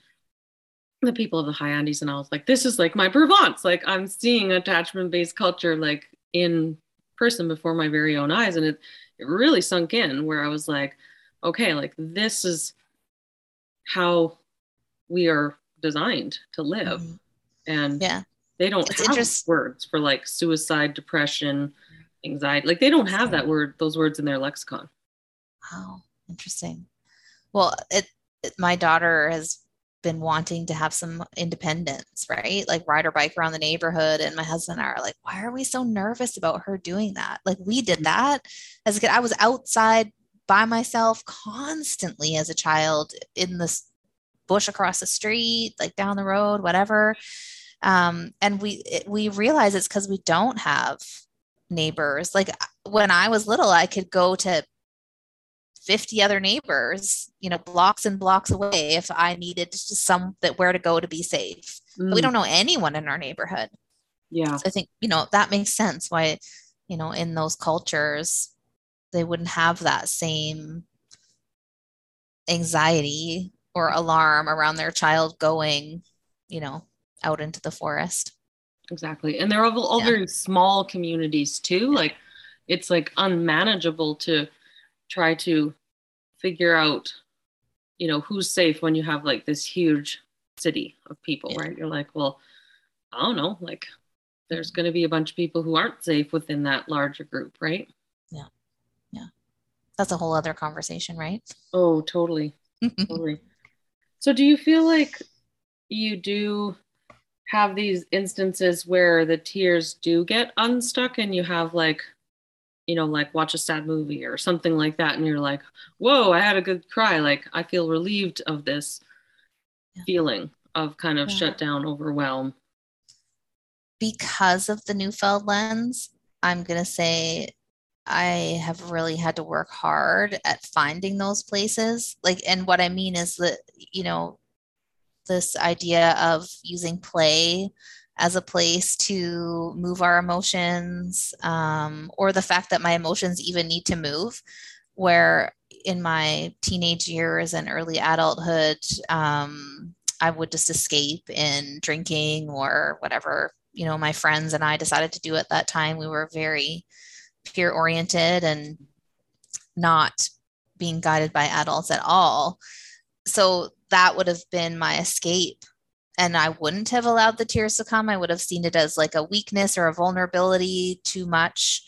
the people of the high Andes and I was like, this is like my Provence. Like I'm seeing attachment based culture like in person before my very own eyes. And it, it really sunk in where I was like, okay, like this is how we are designed to live. Mm-hmm and yeah they don't it's have words for like suicide depression anxiety like they don't have that word those words in their lexicon Wow, interesting. Well, it, it my daughter has been wanting to have some independence, right? Like ride her bike around the neighborhood. And my husband and I are like, why are we so nervous about her doing that? Like we did that as a kid. I was outside by myself constantly as a child in this bush across the street, like down the road, whatever. Um, and we it, we realize it's because we don't have neighbors. Like when I was little, I could go to 50 other neighbors, you know, blocks and blocks away if I needed some that where to go to be safe. Mm. we don't know anyone in our neighborhood. Yeah. So I think, you know, that makes sense why, you know, in those cultures, they wouldn't have that same anxiety or alarm around their child going, you know, out into the forest. Exactly. And they're all, all yeah. very small communities too. Like it's like unmanageable to try to figure out, you know, who's safe when you have like this huge city of people, yeah. right? You're like, well, I don't know, like there's mm-hmm. going to be a bunch of people who aren't safe within that larger group, right? Yeah. Yeah. That's a whole other conversation, right? Oh, totally. totally. So do you feel like you do have these instances where the tears do get unstuck and you have like you know like watch a sad movie or something like that and you're like whoa i had a good cry like i feel relieved of this yeah. feeling of kind of yeah. shut down overwhelm because of the Neufeld lens i'm going to say i have really had to work hard at finding those places like and what i mean is that you know this idea of using play as a place to move our emotions um, or the fact that my emotions even need to move where in my teenage years and early adulthood um, i would just escape in drinking or whatever you know my friends and i decided to do at that time. We were very peer oriented and not being guided by adults at all. So that would have been my escape and I wouldn't have allowed the tears to come. I would have seen it as like a weakness or a vulnerability too much.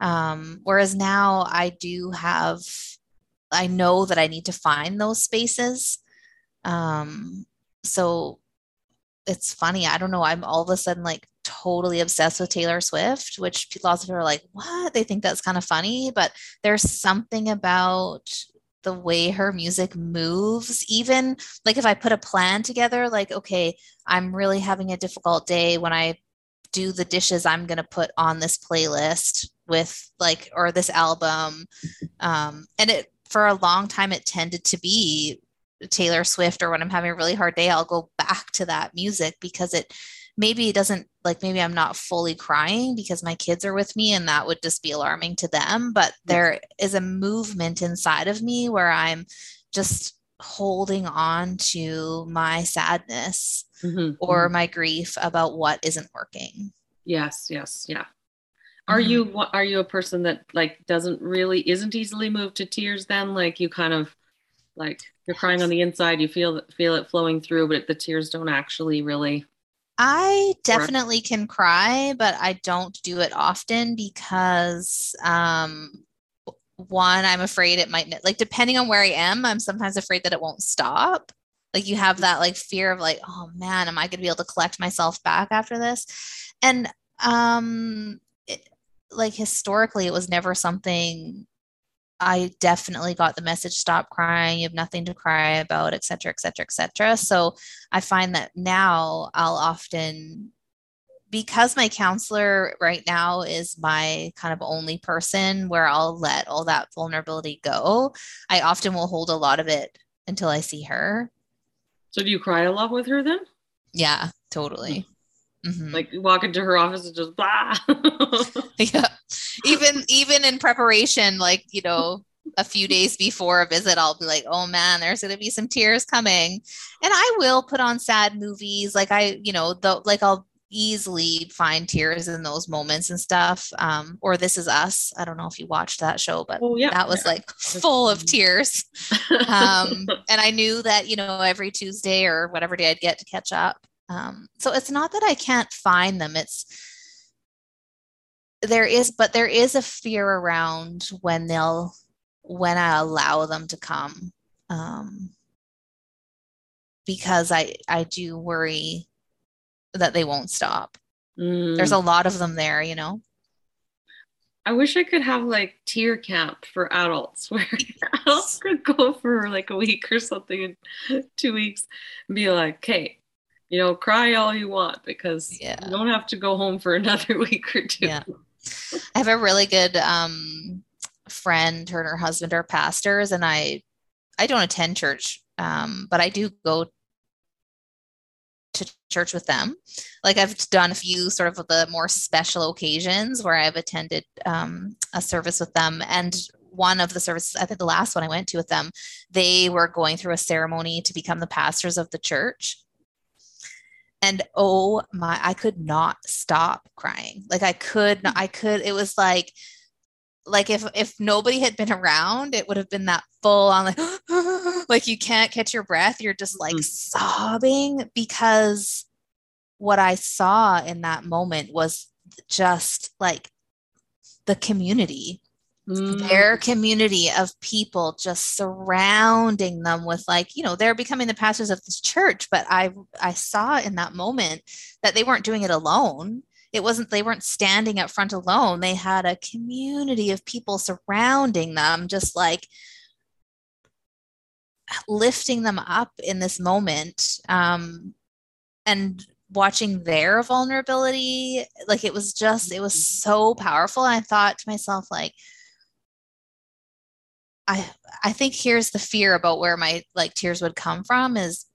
Um, whereas now I do have, I know that I need to find those spaces. Um, so it's funny. I don't know. I'm all of a sudden like totally obsessed with Taylor Swift, which lots of people are like, what? They think that's kind of funny, but there's something about the way her music moves even like if i put a plan together like okay i'm really having a difficult day when i do the dishes i'm going to put on this playlist with like or this album. Um and it for a long time it tended to be taylor swift or when i'm having a really hard day i'll go back to that music because it maybe it doesn't like maybe I'm not fully crying because my kids are with me and that would just be alarming to them. But there is a movement inside of me where I'm just holding on to my sadness mm-hmm. or mm-hmm. my grief about what isn't working. Yes, yes, yeah. Are mm-hmm. you are you a person that like doesn't really isn't easily moved to tears then like you kind of like you're crying on the inside you feel feel it flowing through but the tears don't actually really I definitely can cry, but I don't do it often because um, one, I'm afraid it might like depending on where I am, I'm sometimes afraid that it won't stop. Like you have that like fear of like, oh man, am I going to be able to collect myself back after this? And um, it, like historically, it was never something I definitely got the message stop crying, you have nothing to cry about, et cetera, et cetera, et cetera. So I find that now I'll often, because my counselor right now is my kind of only person where I'll let all that vulnerability go, I often will hold a lot of it until I see her. So do you cry a lot with her then? Yeah, totally. Mm-hmm. Like you walk into her office and just blah. yeah. Even even in preparation, like, you know, a few days before a visit, I'll be like, oh man, there's gonna be some tears coming. And I will put on sad movies. Like I, you know, the like I'll easily find tears in those moments and stuff. Um, or This Is Us. I don't know if you watched that show, but oh, yeah. that was yeah. like full of tears. um, and I knew that, you know, every Tuesday or whatever day I'd get to catch up. Um, so it's not that I can't find them. It's there is, but there is a fear around when they'll when I allow them to come. Um, because I I do worry that they won't stop. Mm. There's a lot of them there, you know. I wish I could have like tear camp for adults where adults could go for like a week or something in two weeks and be like, okay, you know, cry all you want because yeah. you don't have to go home for another week or two. Yeah. I have a really good um, friend, her and her husband are pastors, and I I don't attend church, um, but I do go to church with them. Like I've done a few sort of the more special occasions where I've attended um, a service with them. And one of the services, I think the last one I went to with them, they were going through a ceremony to become the pastors of the church. And oh my, I could not stop crying. Like I could not, I could, it was like, like if if nobody had been around it would have been that full on like like you can't catch your breath you're just like mm. sobbing because what i saw in that moment was just like the community mm. their community of people just surrounding them with like you know they're becoming the pastors of this church but i i saw in that moment that they weren't doing it alone it wasn't they weren't standing up front alone they had a community of people surrounding them just like lifting them up in this moment um, and watching their vulnerability like it was just it was mm-hmm. so powerful and i thought to myself like i i think here's the fear about where my like tears would come from is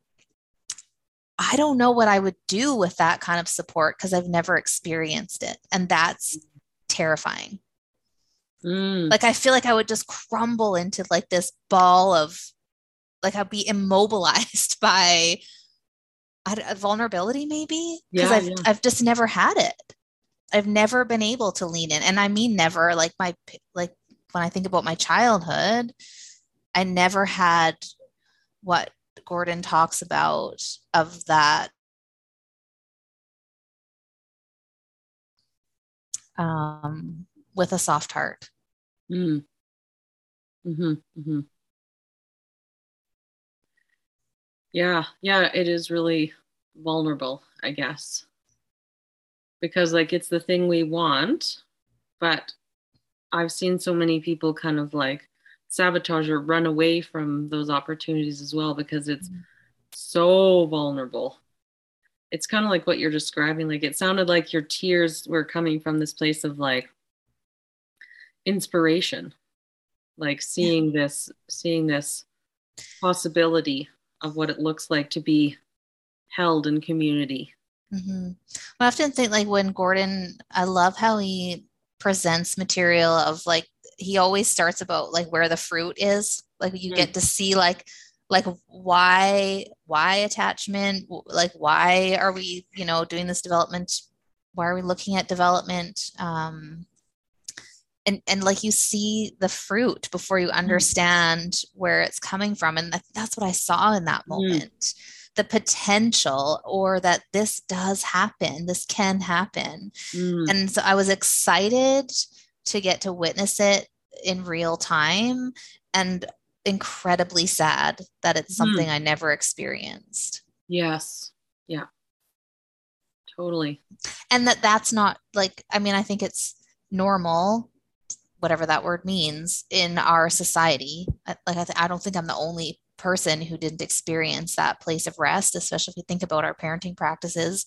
I don't know what I would do with that kind of support because I've never experienced it. And that's terrifying. Mm. Like, I feel like I would just crumble into like this ball of, like, I'd be immobilized by a vulnerability, maybe because yeah, I've, yeah. I've just never had it. I've never been able to lean in. And I mean, never like my, like, when I think about my childhood, I never had what Gordon talks about of that um, with a soft heart. Mm. hmm hmm Yeah, yeah, it is really vulnerable, I guess. Because like it's the thing we want, but I've seen so many people kind of like sabotage or run away from those opportunities as well because it's mm-hmm. so vulnerable. It's kind of like what you're describing. Like it sounded like your tears were coming from this place of like inspiration, like seeing yeah. this, seeing this possibility of what it looks like to be held in community. Mm-hmm. I often think like when Gordon, I love how he presents material of like he always starts about like where the fruit is like you mm. get to see like like why why attachment like why are we you know doing this development why are we looking at development um and and like you see the fruit before you mm. understand where it's coming from and that's what i saw in that mm. moment mm. The potential or that this does happen this can happen mm. and so i was excited to get to witness it in real time and incredibly sad that it's hmm. something mm. I never experienced. Yes. Yeah. Totally. And that that's not like I mean I think it's normal whatever that word means in our society. Like I, th- I don't think I'm the only person who didn't experience that place of rest, especially if we think about our parenting practices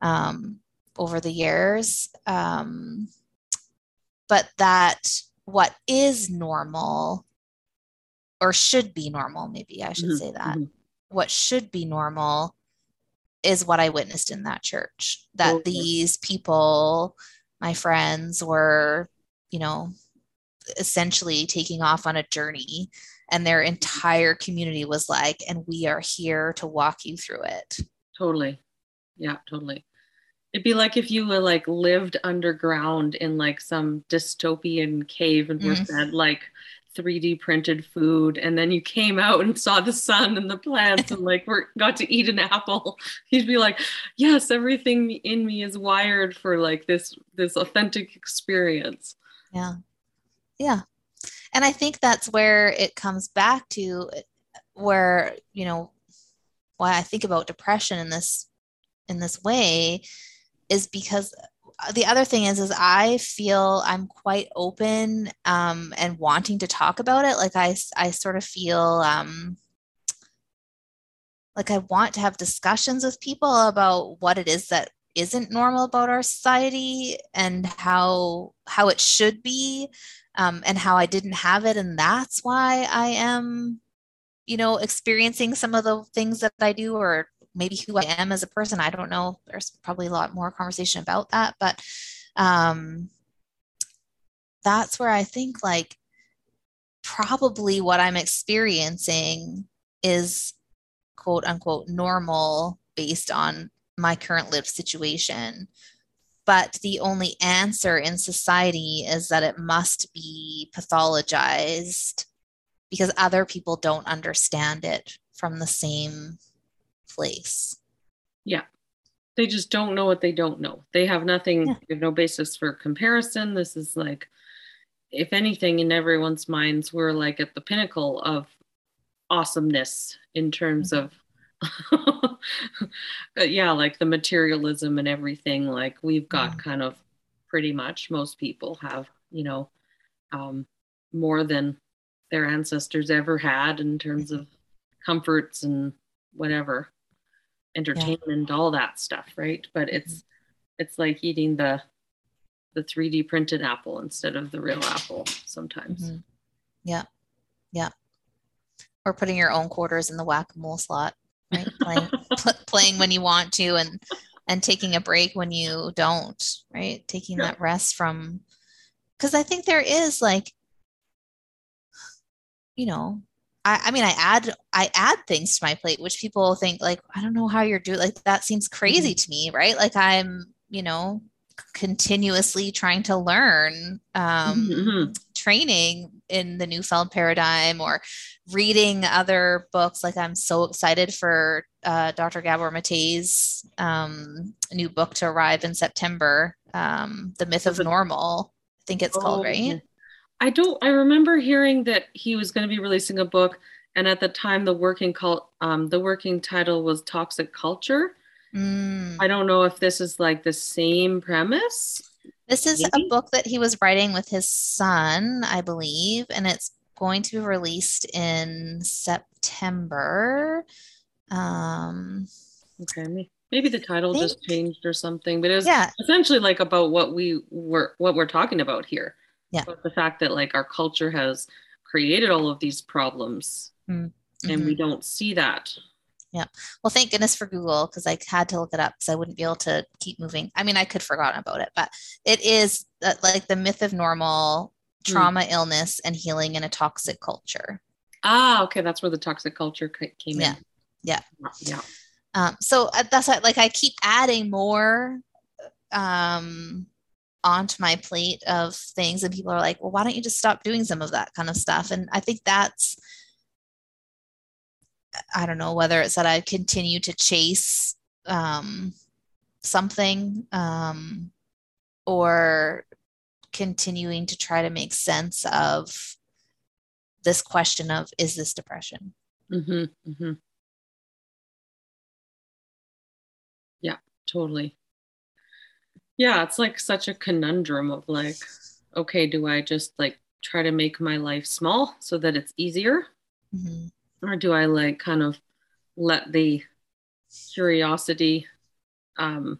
um, over the years. Um, but that what is normal or should be normal maybe i should mm-hmm. say that mm-hmm. what should be normal is what i witnessed in that church that okay. these people my friends were you know essentially taking off on a journey and their entire community was like and we are here to walk you through it totally yeah totally It'd be like if you were like lived underground in like some dystopian cave and were mm. fed like 3D printed food, and then you came out and saw the sun and the plants and like were got to eat an apple. You'd be like, yes, everything in me is wired for like this this authentic experience. Yeah, yeah, and I think that's where it comes back to where, you know, why I think about depression in this in this way is because the other thing is is i feel i'm quite open um, and wanting to talk about it. Like i i sort of feel um, like i want to have discussions with people about what it is that isn't normal about our society and how how it should be um, and how i didn't have it and that's why i am you know experiencing some of the things that i do or maybe who I am as a person. I don't know. There's probably a lot more conversation about that, but um, that's where I think like probably what I'm experiencing is quote unquote normal based on my current lived situation. But the only answer in society is that it must be pathologized because other people don't understand it from the same place. Yeah. They just don't know what they don't know. They have nothing, yeah. they have no basis for comparison. This is like, if anything, in everyone's minds, we're like at the pinnacle of awesomeness in terms mm-hmm. of yeah like the materialism and everything like we've got mm-hmm. kind of pretty much most people have you know um, more than their ancestors ever had in terms of comforts and whatever entertainment, yeah. all that stuff, right? But it's mm-hmm. it's like eating the the 3D printed apple instead of the real apple sometimes. Mm-hmm. Yeah. Yeah. Or putting your own quarters in the whack-a-mole slot, right? Playing, playing when you want to and and taking a break when you don't, right? Taking yeah. that rest from because I think there is like you know I, I mean, I add I add things to my plate, which people think like, I don't know how you're doing. Like that seems crazy mm-hmm. to me, right? Like I'm, you know, continuously trying to learn um, mm-hmm. training in the Neufeld paradigm or reading other books. Like I'm so excited for uh, Dr. Gabor Mate's um, new book to arrive in September, um, The Myth of Normal. I think it's oh, called, right? I don't. I remember hearing that he was going to be releasing a book, and at the time, the working cult, um, the working title was Toxic Culture. Mm. I don't know if this is like the same premise. This is Maybe? a book that he was writing with his son, I believe, and it's going to be released in September. Um, okay, maybe the title think, just changed or something, but it was yeah. essentially like about what we were, what we're talking about here yeah but the fact that like our culture has created all of these problems mm-hmm. and we don't see that yeah well thank goodness for google because i had to look it up because i wouldn't be able to keep moving i mean i could forgotten about it but it is uh, like the myth of normal. Trauma mm. illness and healing in a toxic culture ah okay that's where the toxic culture came yeah. in yeah yeah um, so uh, that's like i keep adding more um onto my plate of things and people are like well why don't you just stop doing some of that kind of stuff and i think that's i don't know whether it's that i continue to chase um, something um, or continuing to try to make sense of this question of is this depression mm-hmm, mm-hmm. yeah totally yeah it's like such a conundrum of like okay do i just like try to make my life small so that it's easier mm-hmm. or do i like kind of let the curiosity um,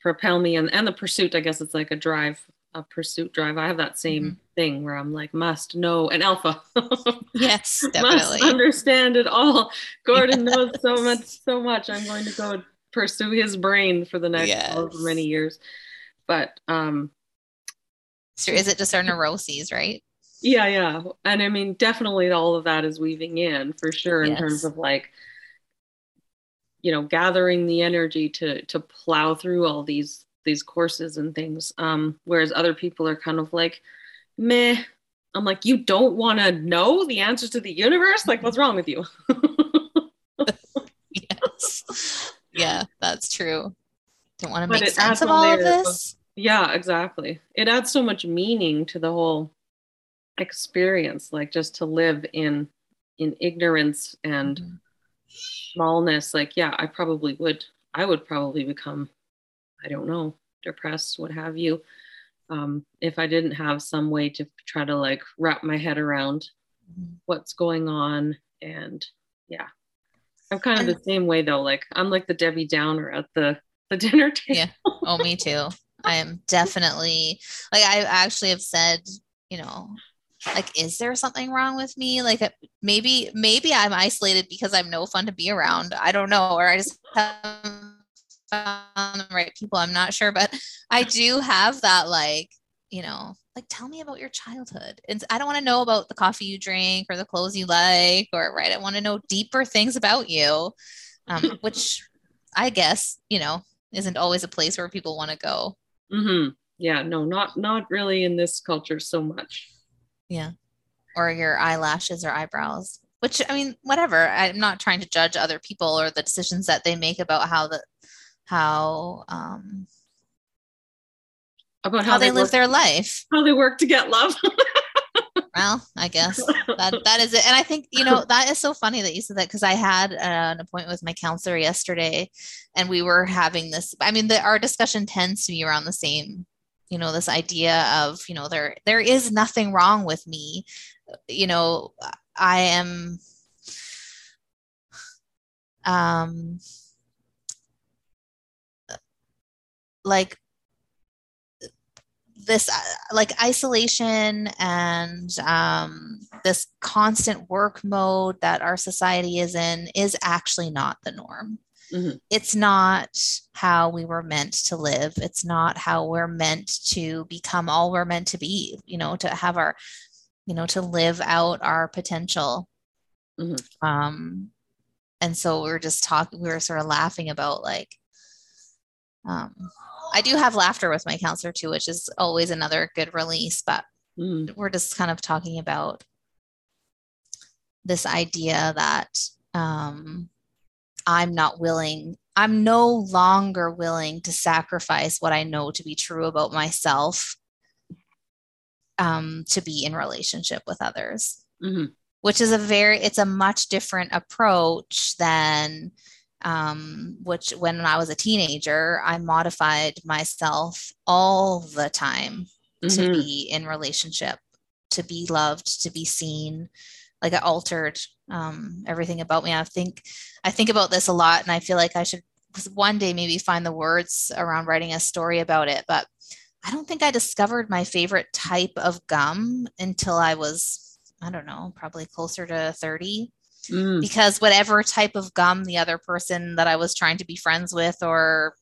propel me and, and the pursuit i guess it's like a drive a pursuit drive i have that same mm-hmm. thing where i'm like must know an alpha yes definitely must understand it all gordon yes. knows so much so much i'm going to go pursue his brain for the next yes. many years. But um so is it just our neuroses, right? Yeah, yeah. And I mean definitely all of that is weaving in for sure in yes. terms of like you know gathering the energy to to plow through all these these courses and things um whereas other people are kind of like meh i'm like you don't want to know the answers to the universe like what's wrong with you yes yeah, that's true. Don't want to make sense of all of this. Of, yeah, exactly. It adds so much meaning to the whole experience like just to live in in ignorance and mm-hmm. smallness like yeah i probably would i would probably become i don't know depressed what have you. Um, if i didn't have some way to try to like wrap my head around mm-hmm. what's going on and yeah. I'm kind of and, the same way though like i'm like the debbie downer at the the dinner table. Yeah. Oh me too. I am definitely like i actually have said you know like is there something wrong with me? Like uh, maybe maybe i'm isolated because i'm no fun to be around. I don't know or i just haven't found the right people i'm not sure but i do have that like you know like tell me about your childhood and i don't want to know about the coffee you drink or the clothes you like or right i want to know deeper things about you um, which i guess you know isn't always a place where people want to go mm-hmm. yeah no not not really in this culture so much yeah. Or your eyelashes or eyebrows, which I mean, whatever. I'm not trying to judge other people or the decisions that they make about how the, how, um, about how, how they, they live their life, how they work to get love. well, I guess that that is it. And I think you know that is so funny that you said that because I had uh, an appointment with my counselor yesterday, and we were having this. I mean, the, our discussion tends to be around the same you know this idea of you know there there is nothing wrong with me you know i am um like this uh, like isolation and um, this constant work mode that our society is in is actually not the norm Mm-hmm. It's not how we were meant to live. It's not how we're meant to become all we're meant to be, you know, to have our, you know, to live out our potential. Mm-hmm. Um, and so we are just talking, we were sort of laughing about like, um, I do have laughter with my counselor too, which is always another good release, but mm-hmm. we're just kind of talking about this idea that, um, I'm not willing, I'm no longer willing to sacrifice what I know to be true about myself um, to be in relationship with others. Mm-hmm. Which is a very, it's a much different approach than um, which when I was a teenager, I modified myself all the time mm-hmm. to be in relationship, to be loved, to be seen. Like I altered um, everything about me. I think I think about this a lot, and I feel like I should one day maybe find the words around writing a story about it. But I don't think I discovered my favorite type of gum until I was I don't know, probably closer to thirty. Mm. Because whatever type of gum the other person that I was trying to be friends with or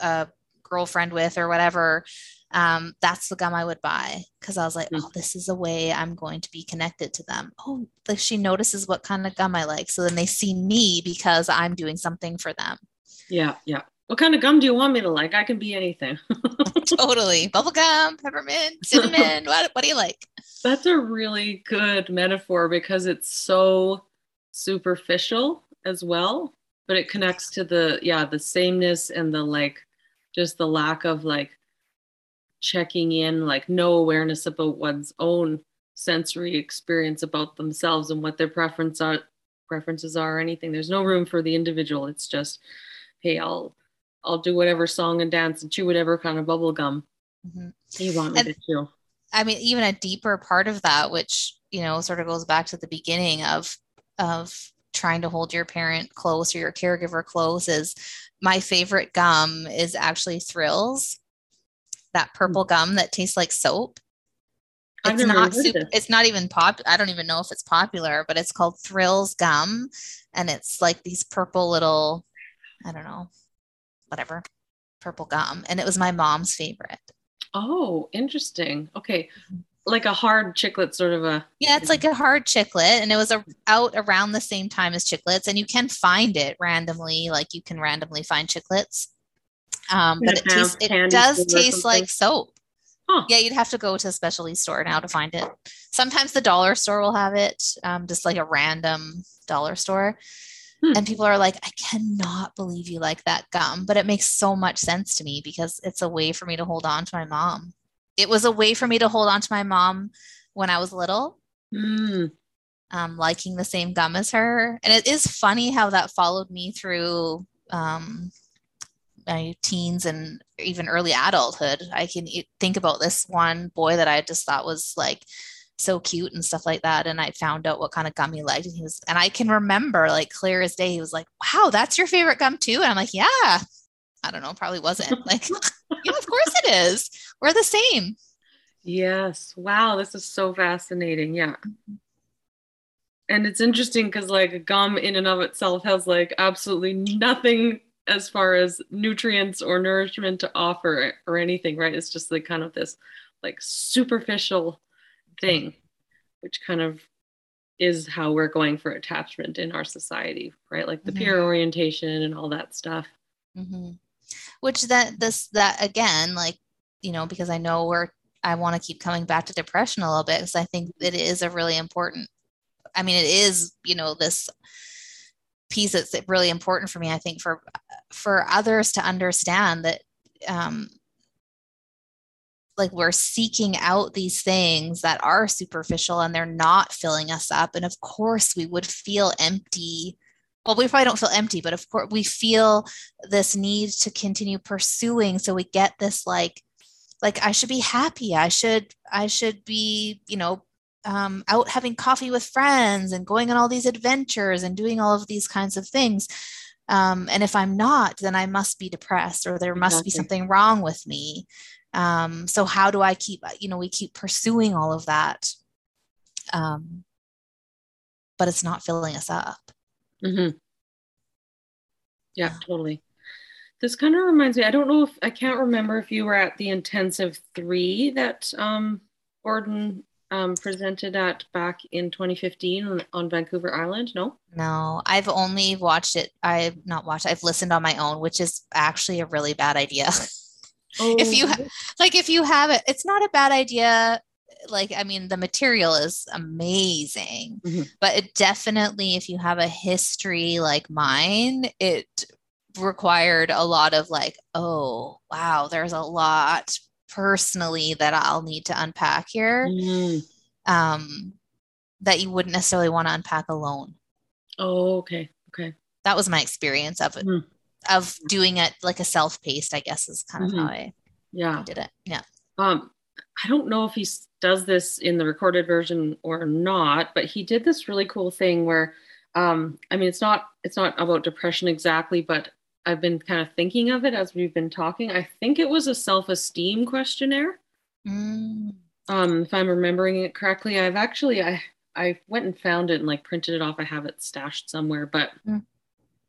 a girlfriend with or whatever um, that's the gum I would buy because I was like, mm. oh, this is a way I'm going to be connected to them. Oh, like she notices what kind of gum I like. So then they see me because I'm doing something for them. Yeah, yeah. What kind of gum do you want me to like? I can be anything. totally. Bubble gum, peppermint, cinnamon. what, what do you like? That's a really good metaphor because it's so superficial as well, but it connects to the, yeah, the sameness and the like, just the lack of like checking in, like no awareness about one's own sensory experience about themselves and what their preference are, preferences are or anything. There's no room for the individual. It's just, hey, I'll I'll do whatever song and dance and chew whatever kind of bubble gum mm-hmm. you want me and, to chew. I mean, even a deeper part of that, which you know, sort of goes back to the beginning of of trying to hold your parent close or your caregiver close, is my favorite gum is actually Thrills that purple gum that tastes like soap. It's not super, it's not even pop. I don't even know if it's popular, but it's called Thrills gum, and it's like these purple little, I don't know, whatever, purple gum, and it was my mom's favorite. Oh, interesting. Okay, mm-hmm. Like a hard chiclet, sort of a. Yeah, it's like a hard chiclet, and it was a, out around the same time as chiclets, and you can find it randomly. Like you can randomly find chiclets um, but it tastes, it does taste like soap. Huh. Yeah, you'd have to go to a specialty store now to find it. Sometimes the dollar store will have it, um, just like a random dollar store. Hmm. And people are like, I cannot believe you like that gum. But it makes so much sense to me because it's a way for me to hold on to my mom. It was a way for me to hold on to my mom when I was little. Mm. Um, liking the same gum as her. And it is funny how that followed me through um, my teens and even early adulthood. I can think about this one boy that I just thought was like so cute and stuff like that. And I found out what kind of gum he liked. And he was, and I can remember like clear as day, he was like, wow, that's your favorite gum too. And I'm like, yeah, I don't know, probably wasn't like, yeah, of course it is. We're the same. Yes. Wow. This is so fascinating. Yeah. Mm-hmm. And it's interesting because like gum in and of itself has like absolutely nothing as far as nutrients or nourishment to offer or anything, right? It's just like kind of this like superficial thing, which kind of is how we're going for attachment in our society, right? Like the mm-hmm. peer orientation and all that stuff. Mm-hmm. Which that this that again, like you know, because I know we're I want to keep coming back to depression a little bit because I think it is a really important. I mean, it is you know this piece that's really important for me. I think for for others to understand that um, like we're seeking out these things that are superficial and they're not filling us up and of course we would feel empty well we probably don't feel empty but of course we feel this need to continue pursuing so we get this like like i should be happy. I should i should be you know um, out having coffee with friends and going on all these adventures and doing all of these kinds of things. Um, and if i'm not then i must be depressed or there must exactly. be something wrong with me. Um, so how do i keep you know we keep pursuing all of that um, but it's not filling us up mm-hmm. yeah, totally this kind of reminds me i don't know if i can't remember if you were at the intensive three that um, gordon um, presented at back in 2015 on, on, Vancouver Island? No? No, I've only watched it. I've not watched, I've listened on my own, which is actually a really bad idea. Oh. if you like if you have it it's not a bad idea like i mean the material is amazing mm-hmm. but it definitely if you have a history like mine it required a lot of like oh wow there's a lot personally that i'll need to unpack here mm-hmm. um that you wouldn't necessarily want to unpack alone oh okay okay that was my experience of it mm-hmm of doing it like a self-paced, I guess is kind of mm-hmm. how I yeah I did it. Yeah. Um, I don't know if he does this in the recorded version or not, but he did this really cool thing where um, I mean it's not it's not about depression exactly, but I've been kind of thinking of it as we've been talking. I think it was a self-esteem questionnaire. Mm. Um, if I'm remembering it correctly, I've actually I I went and found it and like printed it off. I have it stashed somewhere, but mm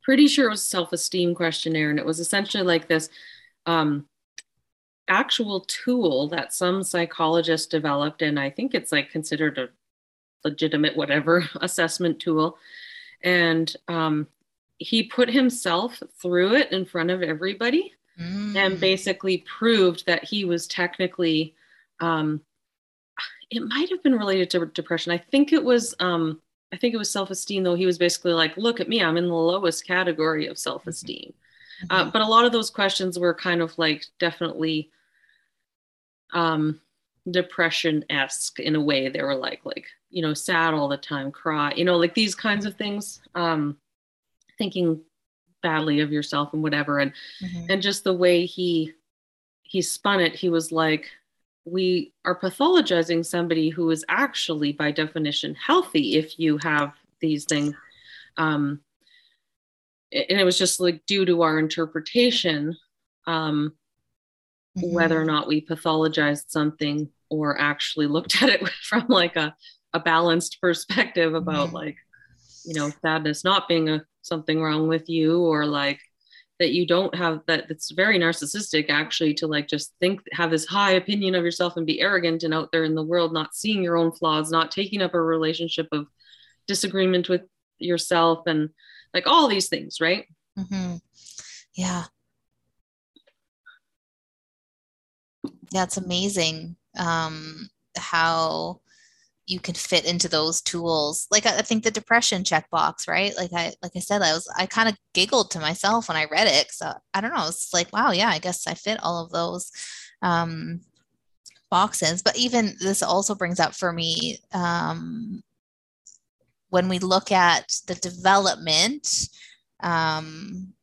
pretty sure it was a self-esteem questionnaire and it was essentially like this um, actual tool that some psychologists developed and i think it's like considered a legitimate whatever assessment tool and um, he put himself through it in front of everybody mm. and basically proved that he was technically um, it might have been related to depression i think it was um, I think it was self esteem, though. He was basically like, look at me, I'm in the lowest category of self esteem. Mm-hmm. Uh, but a lot of those questions were kind of like definitely um, depression esque in a way. They were like, like, you know, sad all the time, cry, you know, like these kinds of things, um, thinking badly of yourself and whatever. And, mm-hmm. and just the way he, he spun it, he was like, we are pathologizing somebody who is actually by definition healthy if you have these things um, and it was just like due to our interpretation um, mm-hmm. whether or not we pathologized something or actually looked at it from like a, a balanced perspective about mm-hmm. like you know sadness not being a something wrong with you or like that you don't have that it's very narcissistic actually to like just think have this high opinion of yourself and be arrogant and out there in the world not seeing your own flaws not taking up a relationship of disagreement with yourself and like all these things right? Mm-hmm. yeah. That's amazing um how you can fit into those tools. Like I, I think the depression checkbox right? Like i like i said i was i kind of giggled to myself when i read it so i don't know it's like wow yeah i guess i fit all of those um boxes. But even this also brings up for me um, when we look at the development um,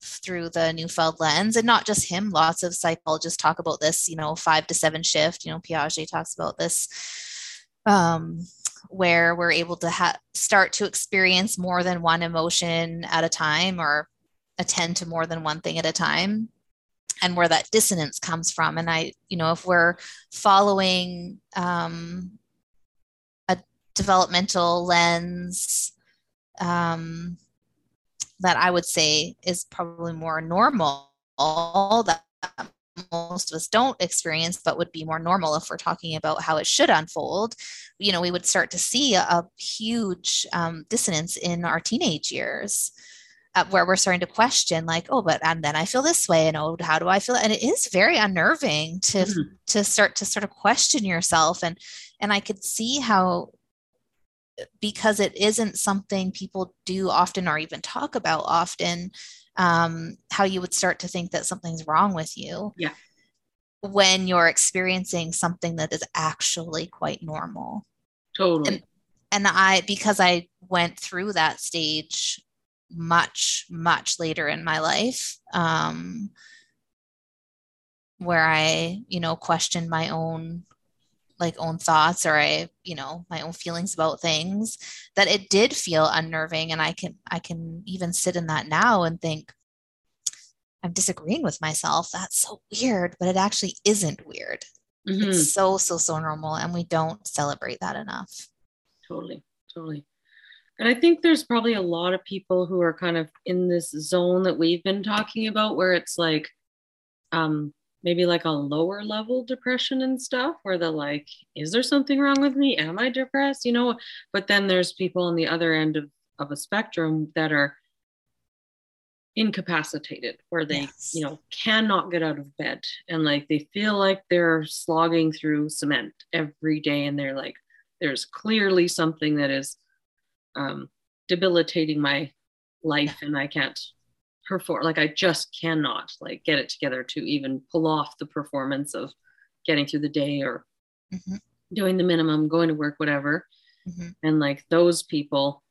through the Neufeld lens, and not just him, lots of psychologists talk about this, you know, five to seven shift. You know, Piaget talks about this, um, where we're able to ha- start to experience more than one emotion at a time or attend to more than one thing at a time and where that dissonance comes from and i you know if we're following um, developmental lens um, that I would say is probably more normal that most of us don't experience, but would be more normal if we're talking about how it should unfold. You know, we would start to see a, huge um, dissonance in our teenage years. Uh, where we're starting to question like oh but and then i feel this way and oh how do i feel and it is very unnerving to mm-hmm. to start to sort of question yourself and and i could see how because it isn't something people do often or even talk about often um, how you would start to think that something's wrong with you yeah. when you're experiencing something that is actually quite normal. Totally. And, and i because i went through that stage much much later in my life um, where i you know questioned my own like own thoughts or I, you know, my own feelings about things that it did feel unnerving. And I can, I can even sit in that now and think, I'm disagreeing with myself. That's so weird, but it actually isn't weird. Mm-hmm. It's so, so, so normal. And we don't celebrate that enough. Totally. Totally. And I think there's probably a lot of people who are kind of in this zone that we've been talking about where it's like, um, maybe like a lower level depression and stuff where they're like is there something wrong with me am i depressed you know but then there's people on the other end of, of a spectrum that are incapacitated where they yes. you know cannot get out of bed and like they feel like they're slogging through cement every day and they're like there's clearly something that is um, debilitating my life and i can't perform like i just cannot like get it together to even pull off the performance of getting through the day or mm-hmm. doing the minimum going to work whatever mm-hmm. and like those people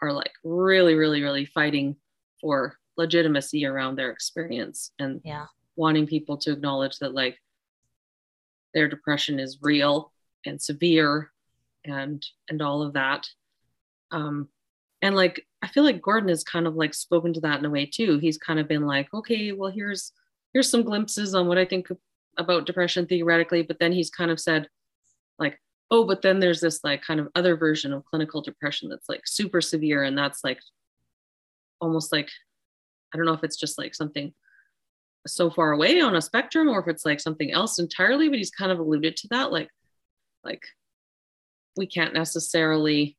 are like really really really fighting for legitimacy around their experience and yeah wanting people to acknowledge that like their depression is real and severe and and all of that um and like I feel like Gordon has kind of like spoken to that in a way too. He's kind of been like, okay, well here's here's some glimpses on what I think about depression theoretically, but then he's kind of said like, oh, but then there's this like kind of other version of clinical depression that's like super severe and that's like almost like I don't know if it's just like something so far away on a spectrum or if it's like something else entirely, but he's kind of alluded to that like like we can't necessarily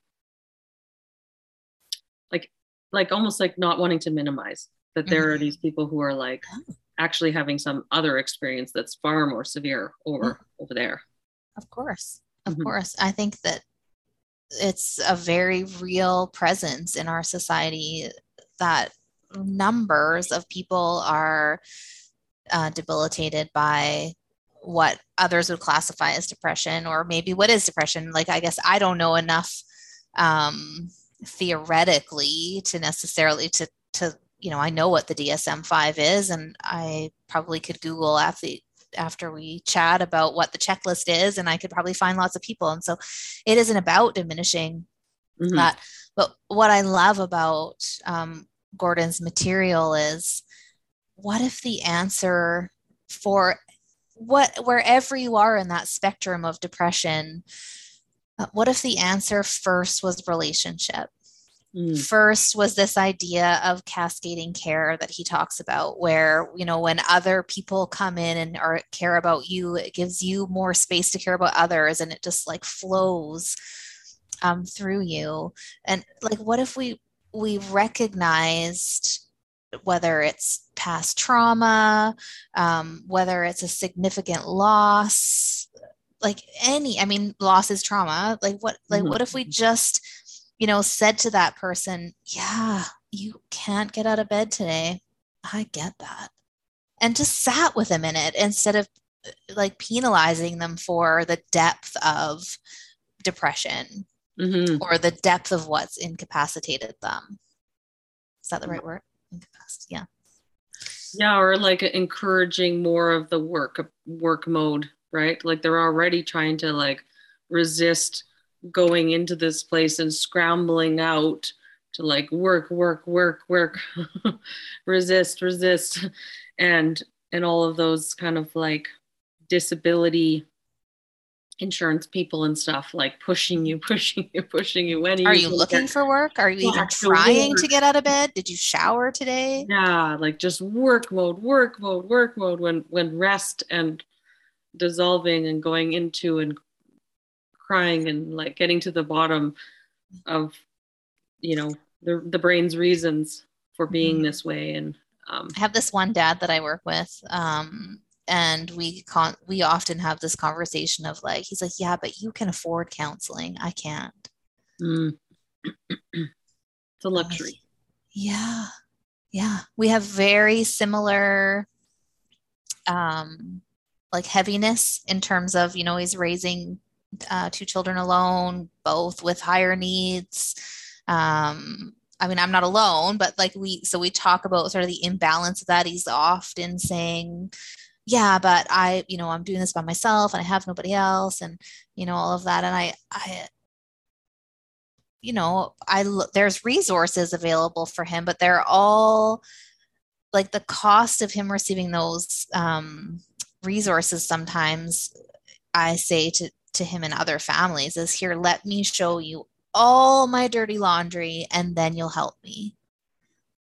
like almost like not wanting to minimize that there mm-hmm. are these people who are like actually having some other experience that's far more severe over mm-hmm. over there of course of mm-hmm. course i think that it's a very real presence in our society that numbers of people are uh, debilitated by what others would classify as depression or maybe what is depression like i guess i don't know enough um, theoretically to necessarily to to you know I know what the DSM-5 is and I probably could google after after we chat about what the checklist is and I could probably find lots of people and so it isn't about diminishing mm-hmm. that but what I love about um, Gordon's material is what if the answer for what wherever you are in that spectrum of depression uh, what if the answer first was relationship? Mm. First was this idea of cascading care that he talks about, where, you know, when other people come in and are, care about you, it gives you more space to care about others and it just like flows um, through you. And like, what if we, we recognized whether it's past trauma, um, whether it's a significant loss, like any i mean loss is trauma like what like mm-hmm. what if we just you know said to that person yeah you can't get out of bed today i get that and just sat with them in it instead of like penalizing them for the depth of depression mm-hmm. or the depth of what's incapacitated them. Is that the right word? Incapacitated. Yeah. Yeah, or like encouraging more of the work work mode, right? Like they're already trying to like resist going into this place and scrambling out to like work work work work resist resist and and all of those kind of like disability insurance people and stuff like pushing you pushing you pushing you. When are, are you, you looking for work? Are you even trying to, to get out of bed? Did you shower today? Yeah like just work mode work mode work mode when when rest and dissolving and going into and crying and like getting to the bottom of you know the the brain's reasons for being mm-hmm. this way. And um, I have this one dad that I work with um, and we con we often have this conversation of like he's like yeah but you can afford counseling. I can't. Mm. it's a luxury. Yeah. Yeah. We have very similar um like heaviness in terms of you know he's raising uh, two children alone, both with higher needs. Um, I mean, I'm not alone, but like we, so we talk about sort of the imbalance of that. He's often saying, yeah, but I, you know, I'm doing this by myself and I have nobody else and, you know, all of that. And I, I, you know, I, there's resources available for him, but they're all like the cost of him receiving those um, resources sometimes I say to to him and other families is here, let me show you all my dirty laundry and then you'll help me.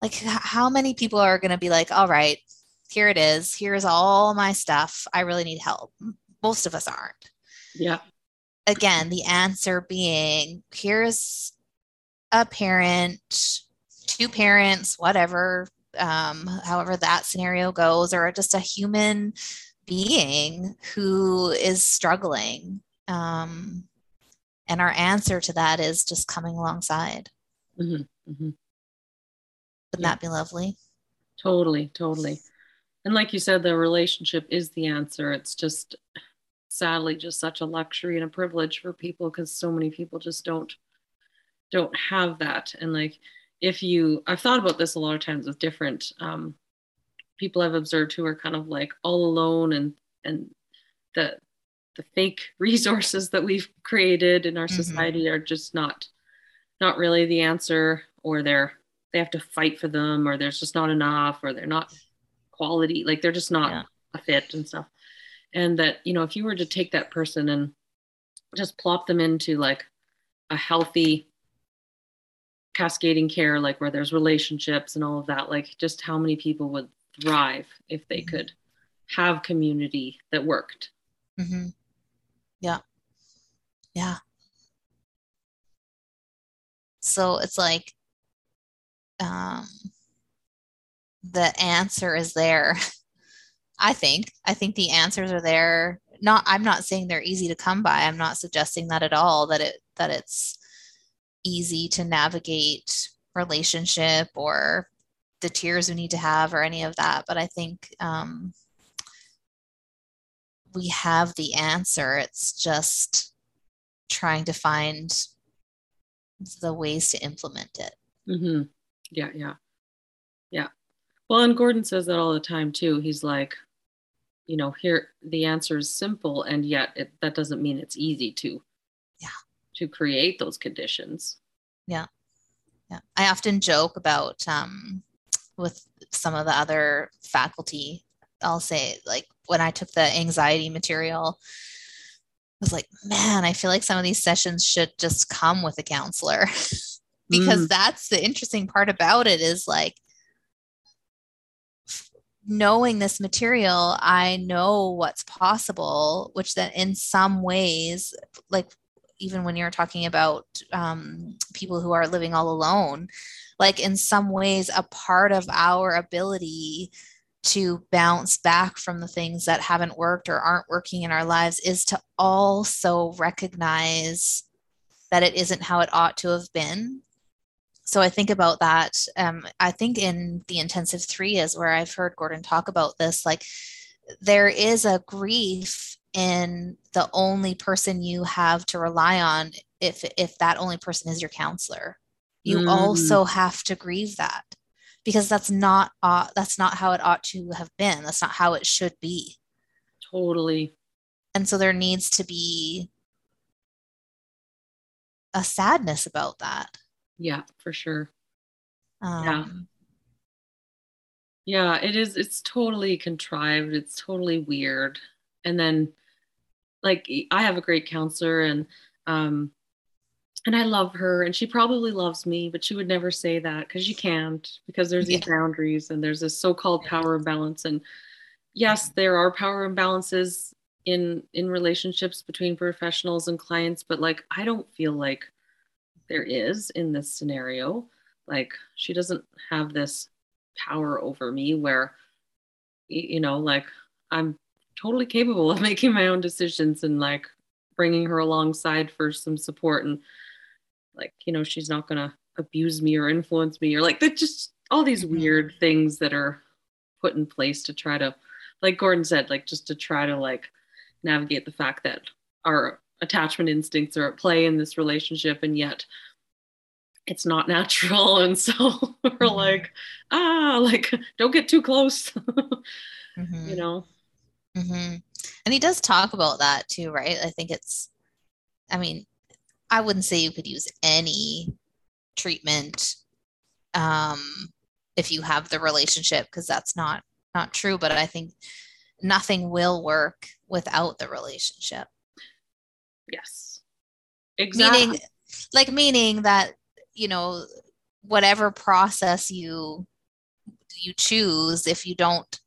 Like, how many people are going to be like, all right, here it is. Here's all my stuff. I really need help. Most of us aren't. Yeah. Again, the answer being here's a parent, two parents, whatever, um, however that scenario goes, or just a human being who is struggling um, and our answer to that is just coming alongside. Mm-hmm, mm-hmm. Wouldn't yeah. that be lovely? Totally, totally. And like you said, the relationship is the answer. It's just sadly just such a luxury and a privilege for people because so many people just don't don't have that. And like if you I've thought about this a lot of times with different um, people I've observed who are kind of like all alone and and the the fake resources that we've created in our mm-hmm. society are just not not really the answer or they're they have to fight for them or there's just not enough or they're not quality like they're just not yeah. a fit and stuff and that you know if you were to take that person and just plop them into like a healthy cascading care like where there's relationships and all of that like just how many people would thrive if they could have community that worked mm-hmm. Yeah. Yeah. So it's like um, the answer is there. I think. I think the answers are there. Not I'm not saying they're easy to come by. I'm not suggesting that at all that it that it's easy to navigate relationship or the tears we need to have or any of that. But I think um, we have the answer. It's just trying to find the ways to implement it. Mm-hmm. Yeah, yeah, yeah. Well, and Gordon says that all the time too. He's like, you know, here the answer is simple, and yet it, that doesn't mean it's easy to, yeah, to create those conditions. Yeah, yeah. I often joke about um, with some of the other faculty. I'll say like when I took the anxiety material, I was like, man, I feel like some of these sessions should just come with a counselor because mm. that's the interesting part about it is like knowing this material, I know what's possible, which then in some ways, like even when you're talking about um, people who are living all alone, like in some ways, a part of our ability to bounce back from the things that haven't worked or aren't working in our lives is to also recognize that it isn't how it ought to have been. So I think about that. Um, I think in the intensive three is where I've heard Gordon talk about this, like there is a grief in the only person you have to rely on if if that only person is your counselor you mm. also have to grieve that because that's not uh, that's not how it ought to have been. That's not how it should be. Totally. And so there needs to be a sadness about that. Yeah for sure. Um, yeah yeah it is it's totally contrived. It's totally weird. And then like i have a great counselor and um and I love her and she probably loves me, but she would never say that because you can't because there's these yeah. boundaries and there's this so-called power imbalance. And yes, there are power imbalances in in relationships between professionals and clients, but like I don't feel like there is in this scenario. Like she doesn't have this power over me where you know, like I'm totally capable of making my own decisions and like bringing her alongside for some support and like you know she's not gonna abuse me or influence me or like that just all these mm-hmm. weird things that are put in place to try to like gordon said like just to try to like navigate the fact that our attachment instincts are at play in this relationship and yet it's not natural and so we're mm-hmm. like ah like don't get too close mm-hmm. you know mm-hmm. and he does talk about that too right i think it's i mean I wouldn't say you could use any treatment um, if you have the relationship because that's not not true. But I think nothing will work without the relationship. Yes, exactly. Meaning, like meaning that you know whatever process you you choose, if you don't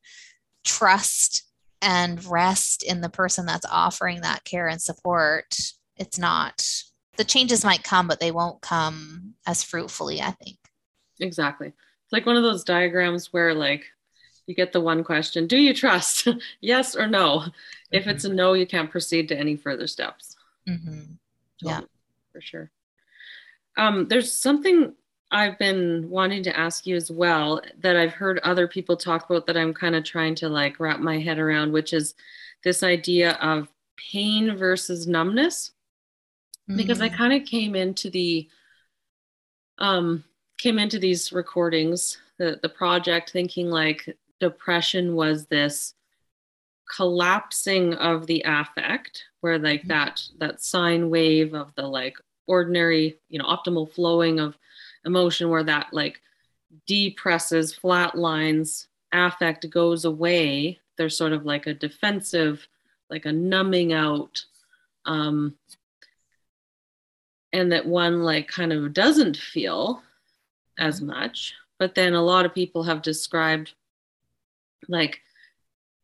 trust and rest in the person that's offering that care and support, it's not the changes might come, but they won't come as fruitfully, I think. Exactly. It's like one of those diagrams where like you get the one question, do you trust? yes or no? Mm-hmm. If it's a no, you can't proceed to any further steps. Mm-hmm. Yeah. For sure. Um, there's something I've been wanting to ask you as well that I've heard other people talk about that I'm kind of trying to like wrap my head around, which is this idea of pain versus numbness mm-hmm. because I mm. kind of came into the um came into these recordings the the project thinking like depression was this collapsing of the affect where like mm-hmm. that that sine wave of the like ordinary you know optimal flowing of emotion where that like depresses flat lines affect goes away there's sort of like a defensive like a numbing out um and that one like kind of doesn't feel as much but then a lot of people have described like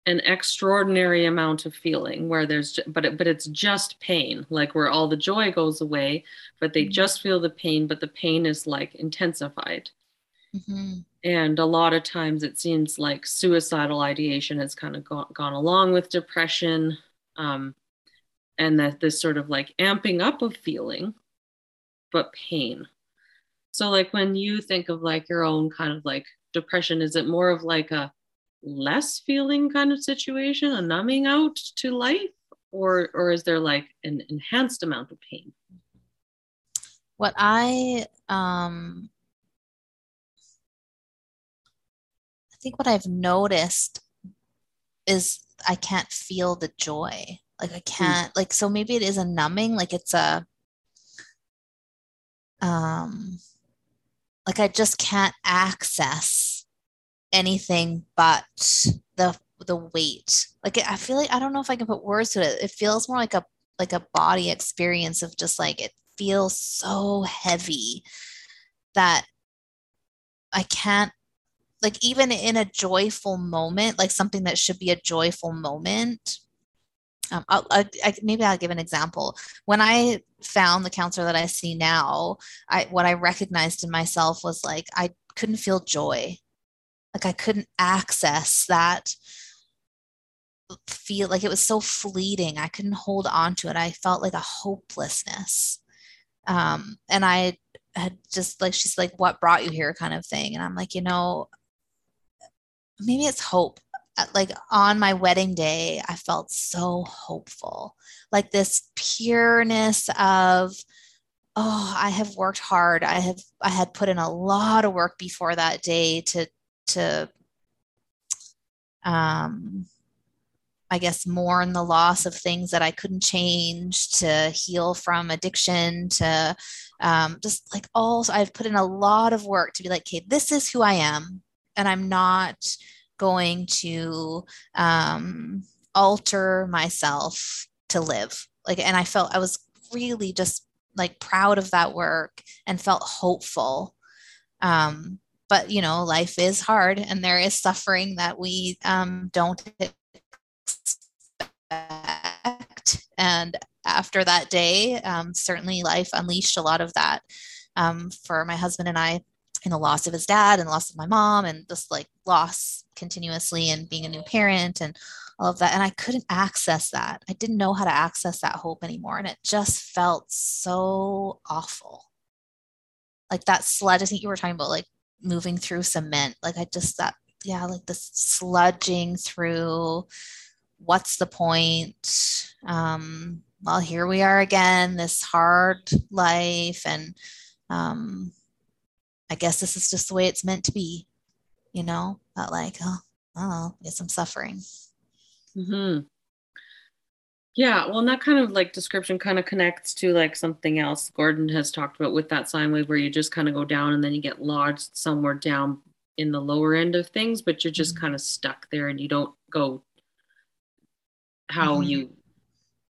an extraordinary amount of feeling where there's but it, but it's just pain like where all the joy goes away but they mm-hmm. just feel the pain but the pain is like intensified mm-hmm. and a lot of times it seems like suicidal ideation has kind of gone, gone along with depression um, and that this sort of like amping up of feeling but pain. So, like when you think of like your own kind of like depression, is it more of like a less feeling kind of situation, a numbing out to life, or or is there like an enhanced amount of pain? What I um I think what I've noticed is I can't feel the joy. Like I hmm. can't like so maybe it is a numbing, like it's a um, like I just can't access anything but the the weight. Like I feel like I don't know if I can put words to it. It feels more like a like a body experience of just like it feels so heavy that I can't like even in a joyful moment, like something that should be a joyful moment, um, I, I, maybe I'll give an example. When I found the counselor that I see now, I what I recognized in myself was like I couldn't feel joy, like I couldn't access that feel like it was so fleeting. I couldn't hold on to it. I felt like a hopelessness, um, and I had just like she's like, "What brought you here?" kind of thing, and I'm like, you know, maybe it's hope like on my wedding day, I felt so hopeful. Like this pureness of, oh, I have worked hard. I have I had put in a lot of work before that day to to um I guess mourn the loss of things that I couldn't change, to heal from addiction, to um, just like all. I've put in a lot of work to be like, okay, this is who I am, and I'm not going to um, alter myself to live. Like, and I felt I was really just like proud of that work and felt hopeful. Um, but you know, life is hard, and there is suffering that we um, don't expect. and after that day, um, certainly life unleashed a lot of that um, for my husband and I in the loss of his dad and the loss of my mom and just like loss continuously and being a new parent and all of that. And I couldn't access that. I didn't know how to access that hope anymore. And it just felt so awful. Like that sludge, I think you were talking about like moving through cement. Like I just that, yeah, like this sludging through what's the point? Um, well, here we are again, this hard life. And um, I guess this is just the way it's meant to be, you know, not like, oh, oh, I guess I'm suffering. Mm-hmm. Yeah, well, and that kind of like description kind of connects to like something else Gordon has talked about with that sine wave where you just kind of go down and then you get lodged somewhere down in the lower end of things, but you're just mm-hmm. kind of stuck there and you don't go how mm-hmm. you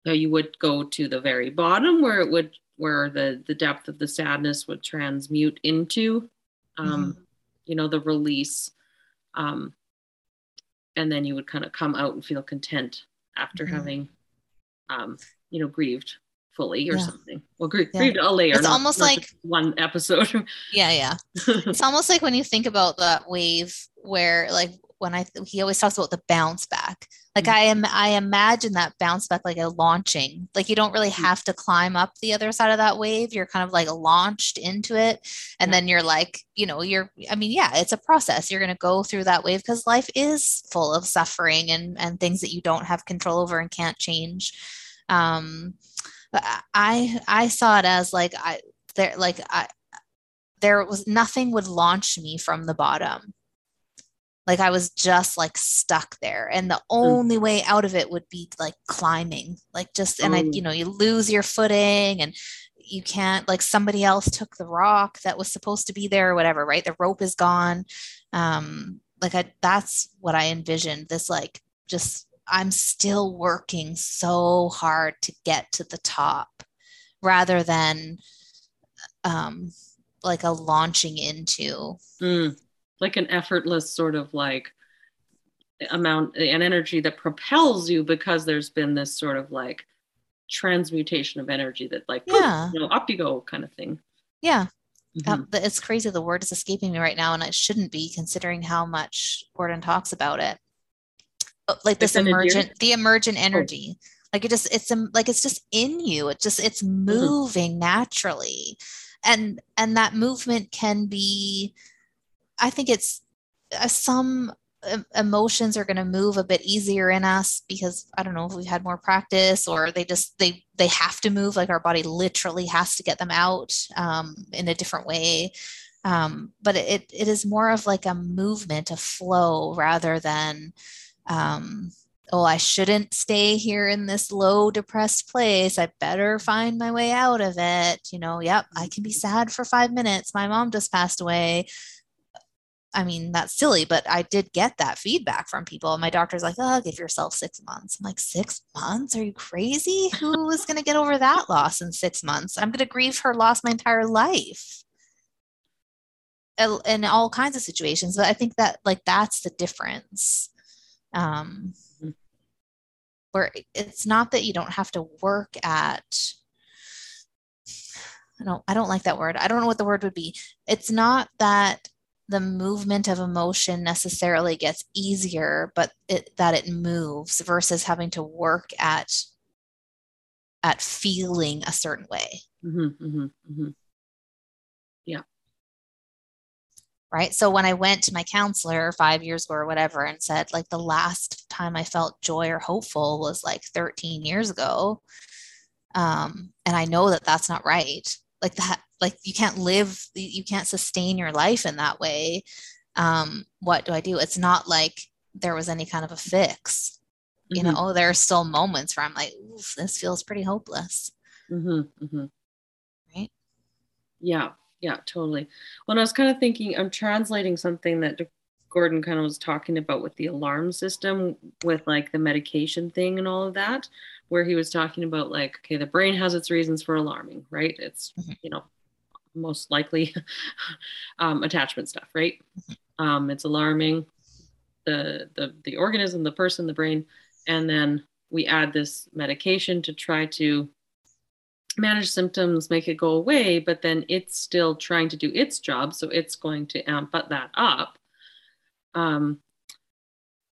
how you would go to the very bottom where it would where the the depth of the sadness would transmute into um mm-hmm. You know the release um and then you would kind of come out and feel content after mm-hmm. having um you know grieved fully or yeah. something well gr- yeah. grieved a layer it's not, almost not like one episode yeah yeah it's almost like when you think about that wave where like when I he always talks about the bounce back. Like mm-hmm. I am I imagine that bounce back like a launching. Like you don't really mm-hmm. have to climb up the other side of that wave. You're kind of like launched into it. And yeah. then you're like, you know, you're I mean, yeah, it's a process. You're gonna go through that wave because life is full of suffering and and things that you don't have control over and can't change. Um but I I saw it as like I there like I there was nothing would launch me from the bottom. Like i was just like stuck there. And the hmm. only way out of it would be like climbing. Like just and i oh. you know you lose your footing and you can't like somebody else took the rock that was supposed to be there or whatever right? The rope is gone. Um like i that's what i envisioned this like just i'm still working so hard to get to the top rather than um like a launching into mm like an effortless sort of like amount an energy that propels you because there's been this sort of like transmutation of energy that like yeah. you know, up you go kind of thing. Yeah. Mm-hmm. it's crazy the word is escaping me right now and it shouldn't be considering how much gordon talks about it like this emergent the emergent oh. energy oh. like it just it's like it's just in you it just it's mm-hmm. moving mm-hmm. naturally and and that movement can be I think it's uh, some emotions are going to move a bit easier in us because i don't know if we've had more practice or they just they they have to move like our body literally has to get them out um, in a different way um, but it, it is more of like a movement a flow rather than um, oh i shouldn't stay here in this low depressed place i better find my way out of it you know yep i can be sad for five minutes my mom just passed away I mean, that's silly, but I did get that feedback from people. My doctor's like, oh, give yourself six months. I'm like, six months? Are you crazy? Who is going to get over that loss in six months? I'm going to grieve her loss my entire life in all kinds of situations. But I think that, like, that's the difference. Um, where it's not that you don't have to work at I don't I don't like that word. I don't know what the word would be. It's not that the movement of emotion necessarily gets easier but it, that it moves versus having to work at at feeling a certain way mm-hmm, mm-hmm, mm-hmm. Right? So when i went to my counselor five years ago or whatever and said like the last time i felt joy or hopeful was like 13 years ago um, and i know that that's not right. Like that like you can't live you can't sustain your life in that way. Um, what do i do? It's not like there was any kind of a fix. You mm-hmm. know there are still moments where i'm like this feels pretty hopeless. Mm-hmm, mm-hmm. right? Yeah yeah totally when i was kind of thinking i'm translating something that gordon kind of was talking about with the alarm system with like the medication thing and all of that where he was talking about like okay the brain has its reasons for alarming right it's mm-hmm. you know most likely um, attachment stuff right mm-hmm. um, it's alarming the, the the organism the person the brain and then we add this medication to try to manage symptoms make it go away but then it's still trying to do its job so it's going to amp that up um,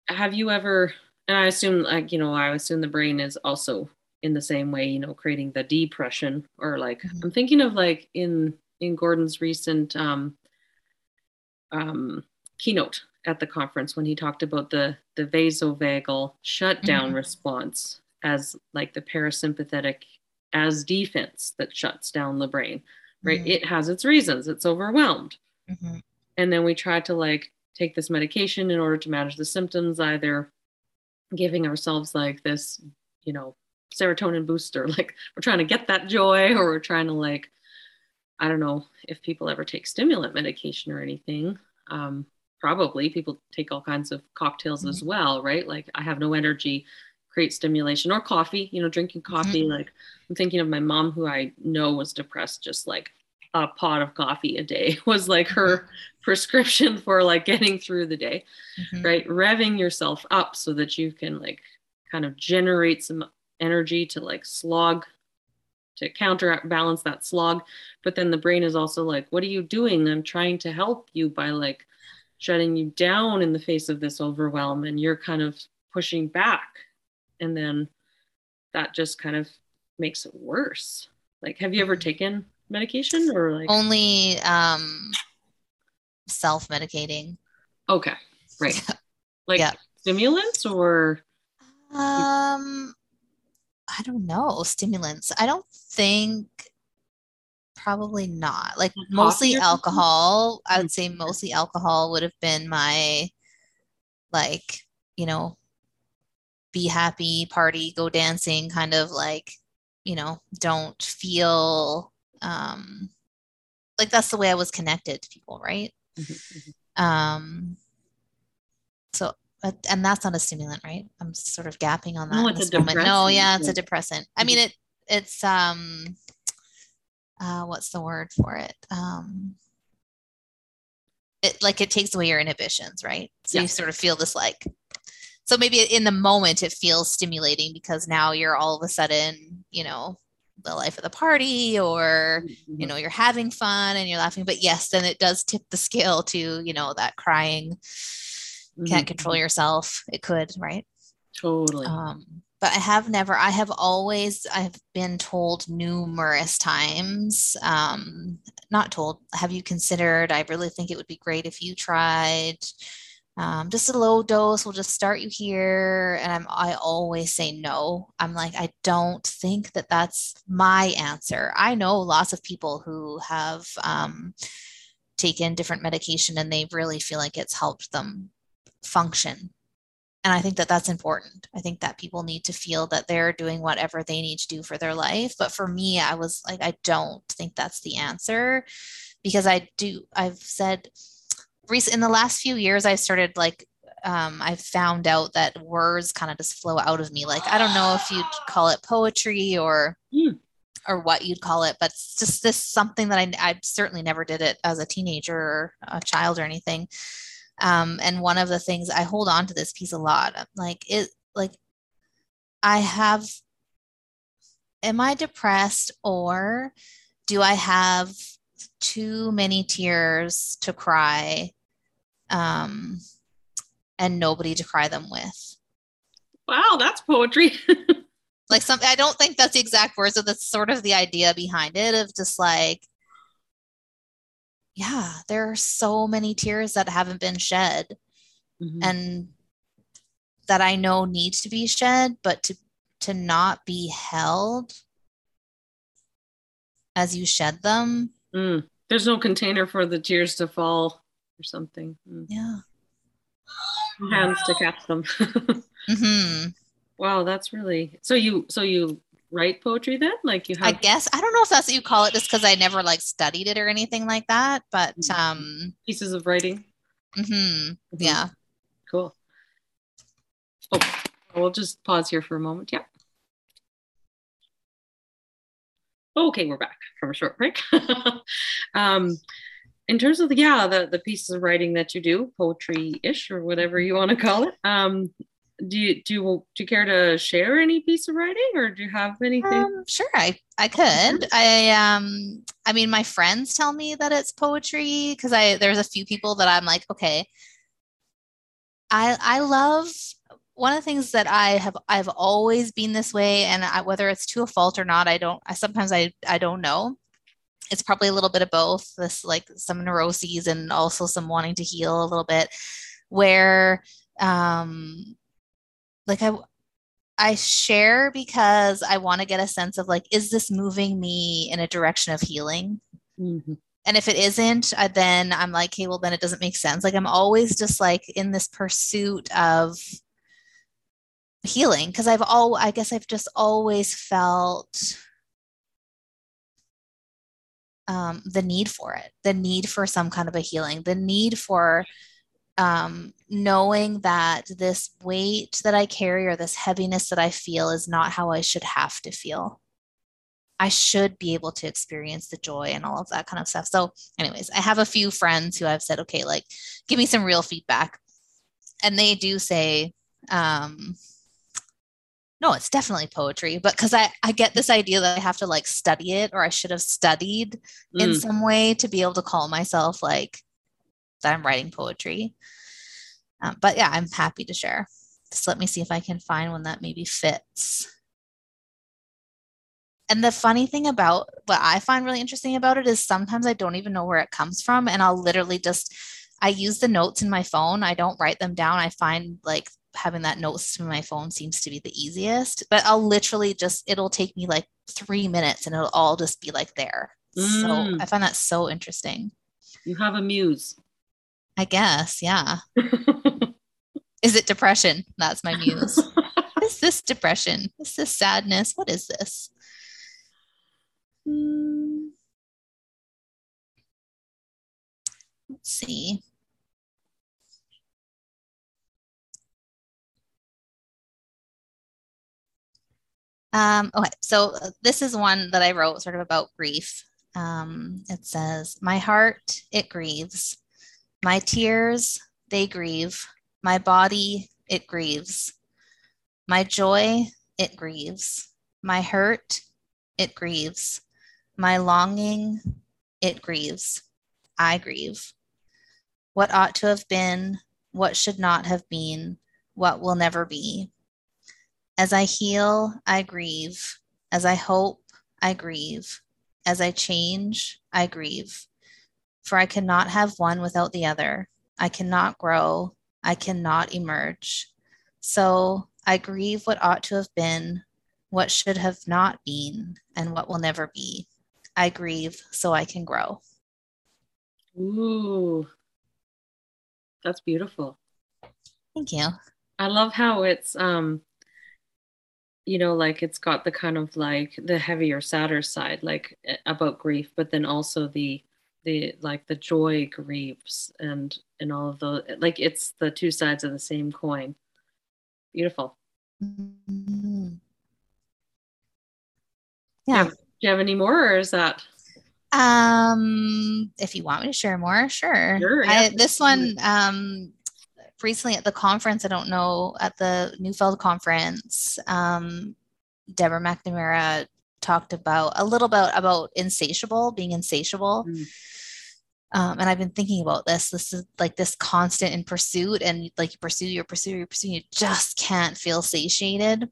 have you ever and I assume like you know I assume the brain is also in the same way you know creating the depression or like mm-hmm. I'm thinking of like in in Gordon's recent um, um, keynote at the conference when he talked about the the vasovagal shutdown mm-hmm. response as like the parasympathetic as defense that shuts down the brain right mm-hmm. it has its reasons it's overwhelmed mm-hmm. and then we try to like take this medication in order to manage the symptoms either giving ourselves like this, you know, serotonin booster. Like we're trying to get that joy, or we're trying to like, I don't know if people ever take stimulant medication or anything. Um, probably people take all kinds of cocktails mm-hmm. as well, right? Like I have no energy, create stimulation or coffee, you know, drinking coffee. Mm-hmm. Like I'm thinking of my mom who I know was depressed, just like a pot of coffee a day was like her mm-hmm. prescription for like getting through the day mm-hmm. right revving yourself up so that you can like kind of generate some energy to like slog to counterbalance that slog but then the brain is also like what are you doing i'm trying to help you by like shutting you down in the face of this overwhelm and you're kind of pushing back and then that just kind of makes it worse. Like have you ever mm-hmm. taken medication or like? Only um self-medicating. Okay right. Like yeah. stimulants or? Um i don't know stimulants. I don't think probably not. Like mostly alcohol. I would say mm-hmm. mostly alcohol would have been my like you know be happy party go dancing kind of like you know don't feel um like that's the way I was connected to people, right? Mm-hmm, mm-hmm. Um so and that's not a stimulant, right? I'm sort of gapping on that. No, it's a moment. No, yeah, it's a depressant. I mean mm-hmm. it it's um uh what's the word for it? Um it like it takes away your inhibitions, right? So yeah. you sort of feel this like so maybe in the moment it feels stimulating because now you're all of a sudden, you know, the life of the party or mm-hmm. you know you're having fun and you're laughing but yes then it does tip the scale to you know that crying mm-hmm. can't control yourself it could right totally um but i have never i have always i've been told numerous times um not told have you considered i really think it would be great if you tried um, just a low dose We'll just start you here and i'm i always say no. I'm like i don't think that that's my answer. I know lots of people who have um, taken different medication and they really feel like it's helped them function. And i think that that's important. I think that people need to feel that they're doing whatever they need to do for their life. But for me i was like i don't think that's the answer because i do i've said recent in the last few years, I started like um, I found out that words kind of just flow out of me. Like I don't know if you'd call it poetry or mm. or what you'd call it, but it's just this something that I, I certainly never did it as a teenager or a child or anything. Um, and one of the things I hold on to this piece a lot. Like it, like I have. Am I depressed or do I have too many tears to cry um, and nobody to cry them with. Wow, that's poetry. like some, I don't think that's the exact words, but that's sort of the idea behind it of just like, yeah, there are so many tears that haven't been shed Mhm. and that I know need to be shed, but to to not be held as you shed them. Mm. There's no container for the tears to fall or something. Mm. Yeah. Hands to catch them. hmm wow, that's really so you so you write poetry then? Like you have? I guess I don't know if that's what you call it, just because I never like studied it or anything like that. But Mhm. um, pieces of writing? mhm, Mhm. yeah. Cool. Oh, we'll just pause here for a moment. Yeah. Okay, we're back from a short break. um, in terms of the yeah, the the pieces of writing that you do, poetry-ish or whatever you want to call it. Um, do you do you do you care to share any piece of writing, or do you have anything? Um, sure, I I could. I um, I mean, my friends tell me that it's poetry because I there's a few people that I'm like, okay. I I love one of the things that I have I've always been this way, and I, whether it's to a fault or not, I don't. I sometimes I I don't know. It's probably a little bit of both. This like some neuroses and also some wanting to heal a little bit, where um, like I I share because I want to get a sense of like, is this moving me in a direction of healing? Mhm. And if it isn't, I, then I'm like, hey, well, then it doesn't make sense. Like I'm always just like in this pursuit of healing because I've all, I guess I've just always felt um, the need for it, the need for some kind of a healing, the need for um, knowing that this weight that I carry or this heaviness that I feel is not how I should have to feel. I should be able to experience the joy and all of that kind of stuff. So, anyways, I have a few friends who I've said, okay, like, give me some real feedback. And they do say, um, no, it's definitely poetry, but because I, I get this idea that I have to like study it or I should have studied in Mm. some way to be able to call myself like that I'm writing poetry. Um, but yeah, I'm happy to share. Just let me see if I can find one that maybe fits. And the funny thing about what I find really interesting about it is sometimes I don't even know where it comes from. And I'll literally just, I use the notes in my phone. I don't write them down. I find like having that notes to my phone seems to be the easiest. But I'll literally just, it'll take me like three minutes and it'll all just be like there. So Mm. I find that so interesting. You have a muse. I guess, yeah. Is it depression? That's my muse. is this depression? Is this sadness? What is this? Hmm. Let's see. Um, okay, so uh, this is one that I wrote sort of about grief. Um, it says, My heart, it grieves. My tears, they grieve. My body, it grieves. My joy, it grieves. My hurt, it grieves. My longing, it grieves. I grieve. What ought to have been, what should not have been, what will never be. As I heal, I grieve. As I hope, I grieve. As I change, I grieve. For I cannot have one without the other. I cannot grow. I cannot emerge. So I grieve what ought to have been, what should have not been, and what will never be. I grieve so I can grow. Ooh, that's beautiful. Thank you. I love how it's um you know like it's got the kind of like the heavier sadder side like eh, about grief but then also the the like the joy grieves and and all of those like it's the two sides of the same coin beautiful Mhm. Yeah. do you have any more or is that Um, if you want me to share more, sure. Sure, I, this one, um, recently at the conference, I don't know, at the Neufeld conference, um, Deborah MacNamara talked about a little bit about insatiable, being insatiable. Mm. Um, and I've been thinking about this. This is like this constant in pursuit, and like you pursue, you pursue, you pursue, you just can't feel satiated.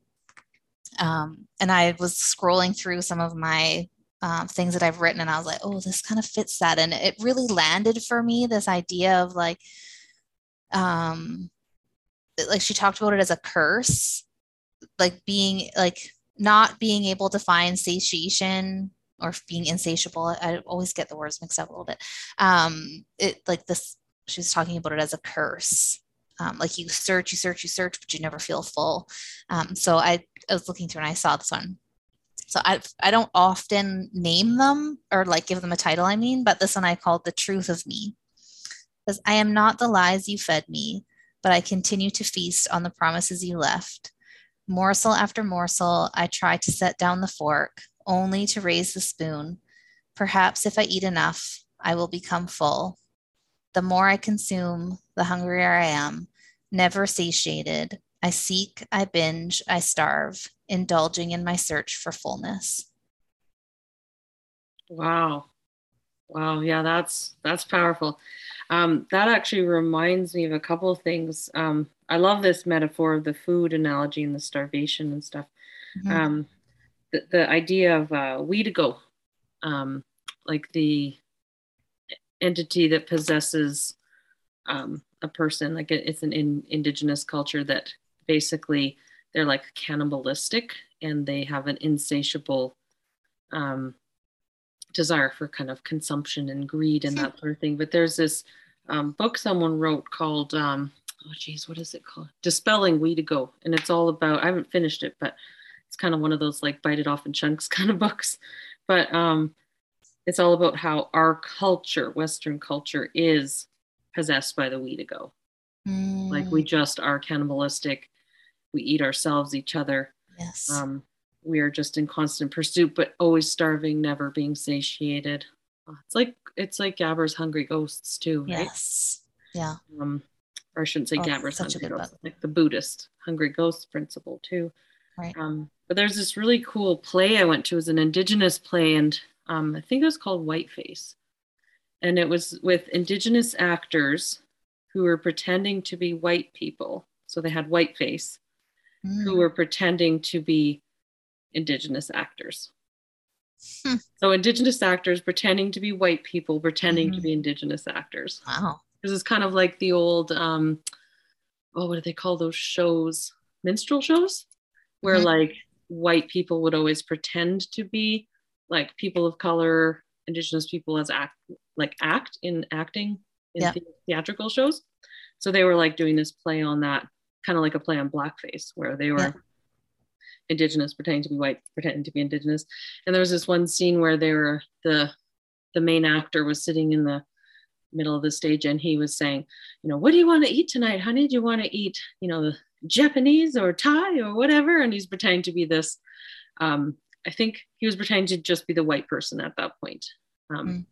Um, and I was scrolling through some of my um, things that I've written, and I was like, oh, this kind of fits that, and it really landed for me. This idea of like, um, like she talked about it as a curse, like being like not being able to find satiation or being insatiable. I always get the words mixed up a little bit. Um, it like this. She's talking about it as a curse. Um, like you search, you search, you search, but you never feel full. Um, so I, I was looking through and I saw this one. So I I don't often name them or like give them a title. I mean, but this one I called the truth of me, because I am not the lies you fed me, but I continue to feast on the promises you left. Morsel after morsel, I try to set down the fork, only to raise the spoon. Perhaps if I eat enough, I will become full. The more I consume, the hungrier I am, never satiated. I seek, I binge, I starve, indulging in my search for fullness. Wow. Wow. Yeah, that's that's powerful. Um, that actually reminds me of a couple of things. Um, I love this metaphor of the food analogy and the starvation and stuff. Mm-hmm. Um, the, the, idea of uh, Wetiko, um, like the entity that possesses um, a person, like it, it's an in, indigenous culture that basically they're like cannibalistic and they have an insatiable um, desire for kind of consumption and greed and that sort of thing. But there's this um, book someone wrote called um, oh geez, what is it called? Dispelling Wetiko, and it's all about. I haven't finished it, but it's kind of one of those like bite it off in chunks kind of books. But um, it's all about how our culture, Western culture, is possessed by the Wetiko. Mm. Like we just are cannibalistic. We eat ourselves, each other. Yes. Um, we are just in constant pursuit, but always starving, never being satiated. It's like it's like Gabor's Hungry Ghosts too, right? Yes. Yeah. Um, or I shouldn't say oh, Gabor's Hungry Ghosts, like the Buddhist Hungry Ghost principle too. Right. Um, but there's this really cool play I went to. It was an indigenous play, and um, I think it was called Whiteface, and it was with indigenous actors who were pretending to be white people. So they had whiteface, mm. who were pretending to be indigenous actors. Hmm. So indigenous actors pretending to be white people, pretending mm-hmm. to be indigenous actors. Wow. This is kind of like the old, um, oh, what do they call those shows? Minstrel shows, where mm-hmm. like white people would always pretend to be like people of color, indigenous people as act, like act in acting in yeah. theatrical shows. So they were like doing this play on that, kind of like a play on blackface, where they were. Yeah indigenous pretending to be white pretending to be indigenous. And there was this one scene where they were the the main actor was sitting in the middle of the stage and he was saying you know what do you want to eat tonight honey? Do you want to eat you know japanese or thai or whatever? And he's pretending to be this um, i think he was pretending to just be the white person at that point. Um, mm.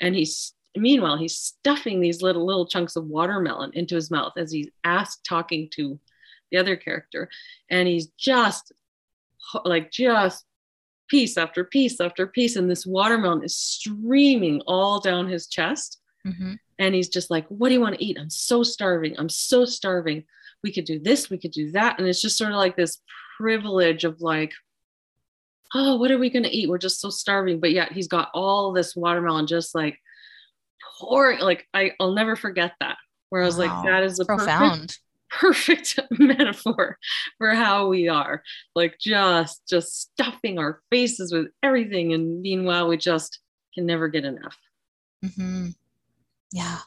and he's meanwhile he's stuffing these little little chunks of watermelon into his mouth as he's asked talking to the other character. And he's just like just piece after piece after piece and this watermelon is streaming all down his chest. Mm-hmm. and he's just like what do you want to eat? I'm so starving. I'm so starving. We could do this we could do that. And it's just sort of like this privilege of like oh what are we going to eat? We're just so starving. But yet he's got all this watermelon just like pouring like I, i'll never forget that. Where i was wow. like that is a profound perfect, perfect metaphor for how we are. Like just just stuffing our faces with everything and meanwhile we just can never get enough. Mm-hmm. yeah.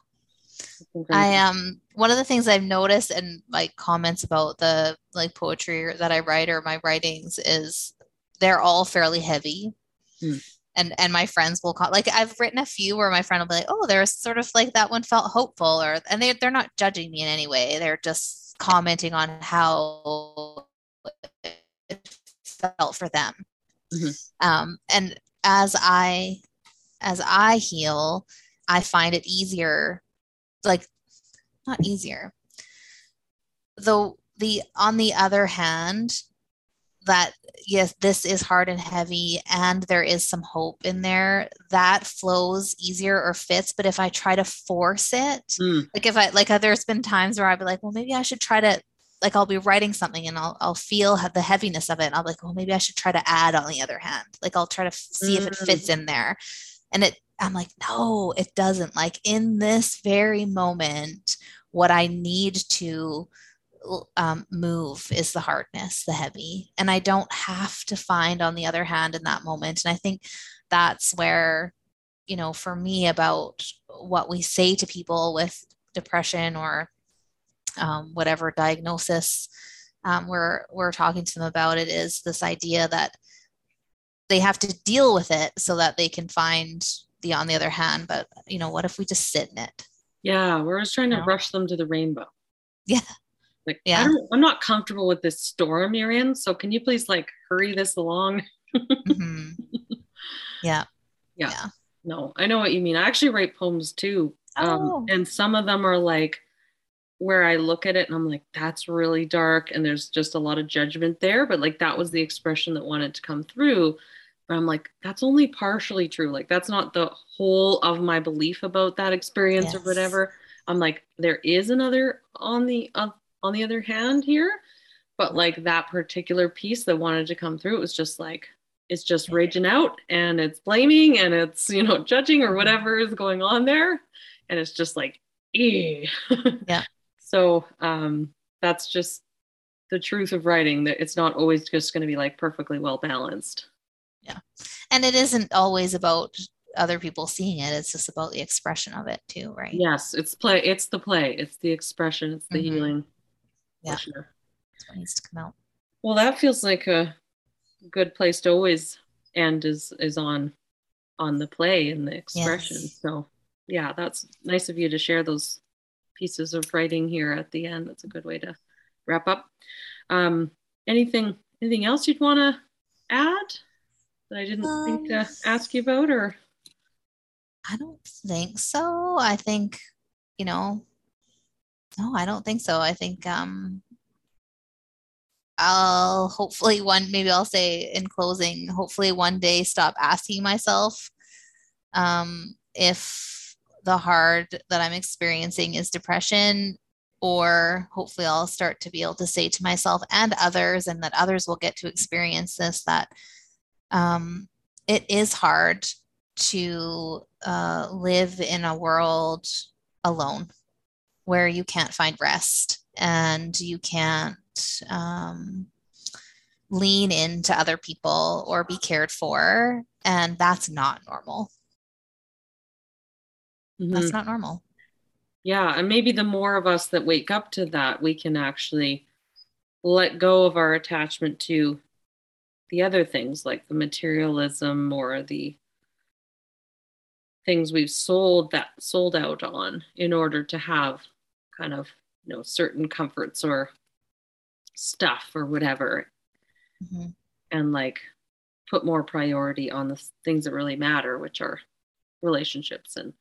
I um one of the things i've noticed in like comments about the like poetry that i write or my writings is they're all fairly heavy. Mm and and my friends will call like I've written a few where my friend will be like, oh, there's sort of like that one felt hopeful, or and they they're not judging me in any way. They're just commenting on how it felt for them. Mm-hmm. Um, and as I as I heal, I find it easier, like not easier. Though the on the other hand, that yes this is hard and heavy and there is some hope in there that flows easier or fits but if i try to force it mm. like if i like there's been times where i'd be like well maybe i should try to like I'll be writing something and I'll I'll feel the heaviness of it. And I'll be like, well, maybe I should try to add on the other hand. Like I'll try to see mm. if it fits mm. in there. And it I'm like, no, it doesn't. Like in this very moment, what I need to um, move is the hardness, the heavy. And I don't have to find on the other hand in that moment. And I think that's where, you know, for me about what we say to people with depression or um, whatever diagnosis um, we're we're talking to them about it is this idea that they have to deal with it so that they can find the on the other hand but you know what if we just sit in it yeah we're just trying to you know? rush them to the rainbow yeah like yeah i'm not comfortable with this storm you're in so can you please like hurry this along mm-hmm. yeah. yeah yeah no i know what you mean i actually write poems too um, oh. and some of them are like where I look at it and I'm like, that's really dark. And there's just a lot of judgment there. But like, that was the expression that wanted to come through. But I'm like, that's only partially true. Like, that's not the whole of my belief about that experience yes. or whatever. I'm like, there is another on the, uh, on the other hand here. But like that particular piece that wanted to come through, it was just like, it's just raging out and it's blaming and it's, you know, judging or mm-hmm. whatever is going on there. And it's just like, yeah. So um, that's just the truth of writing that it's not always just going to be like perfectly well balanced. Yeah. And it isn't always about other people seeing it. It's just about the expression of it too, right? Yes. It's play. It's the play. It's the expression. It's the mm-hmm. healing. Yeah. Sure. That's what needs to come out. Well, that feels like a good place to always end is, is on, on the play and the expression. Yes. So yeah, that's nice of you to share those pieces of writing here at the end. That's a good way to wrap up. Um, anything anything else you'd want to add that I didn't um, think to ask you about or I don't think so. I think, you know, no, I don't think so. I think um I'll hopefully one maybe I'll say in closing, hopefully one day stop asking myself um if the hard that I'm experiencing is depression, or hopefully I'll start to be able to say to myself and others, and that others will get to experience this, that um, it is hard to uh, live in a world alone where you can't find rest and you can't um, lean into other people or be cared for. And that's not normal. Mm-hmm. That's not normal. Yeah. And maybe the more of us that wake up to that, we can actually let go of our attachment to the other things like the materialism or the things we've sold that sold out on in order to have kind of you know certain comforts or stuff or whatever mm-hmm. and like put more priority on the things that really matter which are relationships and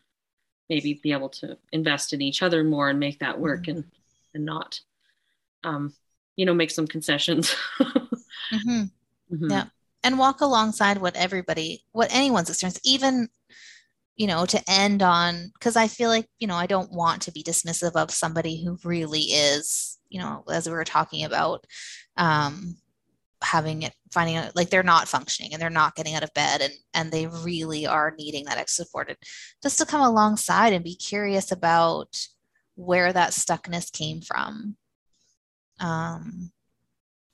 maybe be able to invest in each other more and make that work mm-hmm. and and not um you know make some concessions mm-hmm. Mm-hmm. yeah and walk alongside what everybody what anyone's experience even you know to end on because i feel like you know i don't want to be dismissive of somebody who really is you know as we were talking about um having it finding out like they're not functioning and they're not getting out of bed and and they really are needing that extra support. And just to come alongside and be curious about where that stuckness came from. Um,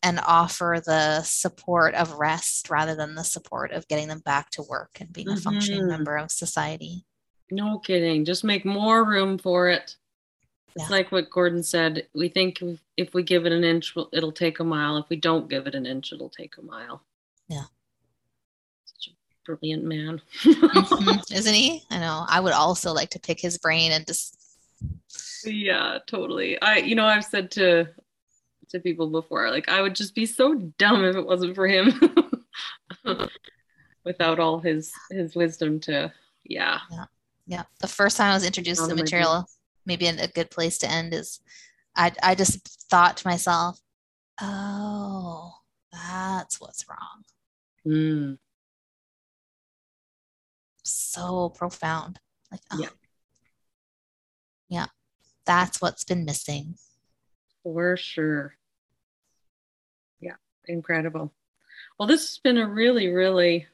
and offer the support of rest rather than the support of getting them back to work and being a mm-hmm. functioning member of society no kidding just make more room for it it's like what Gordon said. We think if we give it an inch, it'll take a mile. If we don't give it an inch, it'll take a mile. Yeah. Such a brilliant man. mm-hmm. Isn't he? I know. I would also like to pick his brain and just. Yeah, totally. I, you know, I've said to to people before, like I would just be so dumb if it wasn't for him. Without all his his wisdom to, yeah. Yeah. Yeah. The first time I was introduced to the material maybe a good place to end is I, I just thought to myself, oh, that's what's wrong. Mm. So profound. Like, oh, yeah. yeah, that's what's been missing. For sure. Incredible. Well, this has been a really, really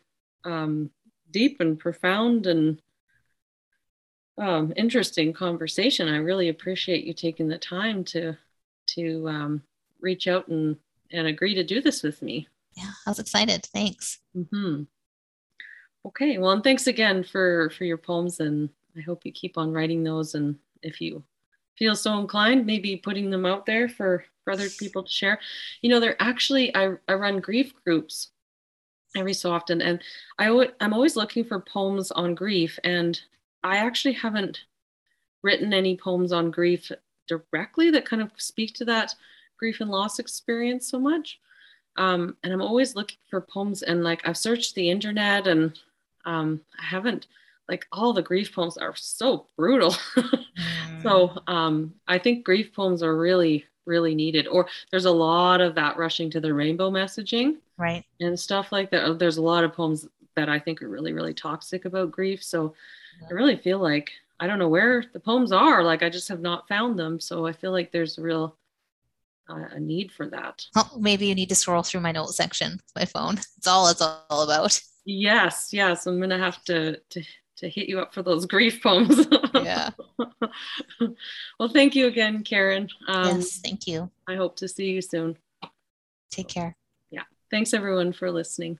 um, deep and profound and um, interesting conversation. I really appreciate you taking the time to to um, reach out and and agree to do this with me. Yeah, I was excited. Thanks. Mm-hmm. Okay, well, and thanks again for for your poems, and I hope you keep on writing those. And if you feel so inclined, maybe putting them out there for for other people to share. You know, they're actually I I run grief groups every so often, and I I'm always looking for poems on grief, and I actually haven't written any poems on grief directly that kind of speak to that grief and loss experience so much. Um, and I'm always looking for poems and like I've searched the internet and um, I haven't like all the grief poems are so brutal. So um, I think grief poems are really, really needed. Or there's a lot of that rushing to the rainbow messaging, right, and stuff like that. There's a lot of poems that I think are really, really toxic about grief. So I really feel like I don't know where the poems are. Like I just have not found them. So I feel like there's a real uh, a need for that. Oh, maybe you need to scroll through my note section, my phone. It's all it's all about. Yes, yes. I'm gonna have to to to hit you up for those grief poems. yeah. well, thank you again, Karen. Um, yes, thank you. I hope to see you soon. Take care. Yeah. Thanks everyone for listening.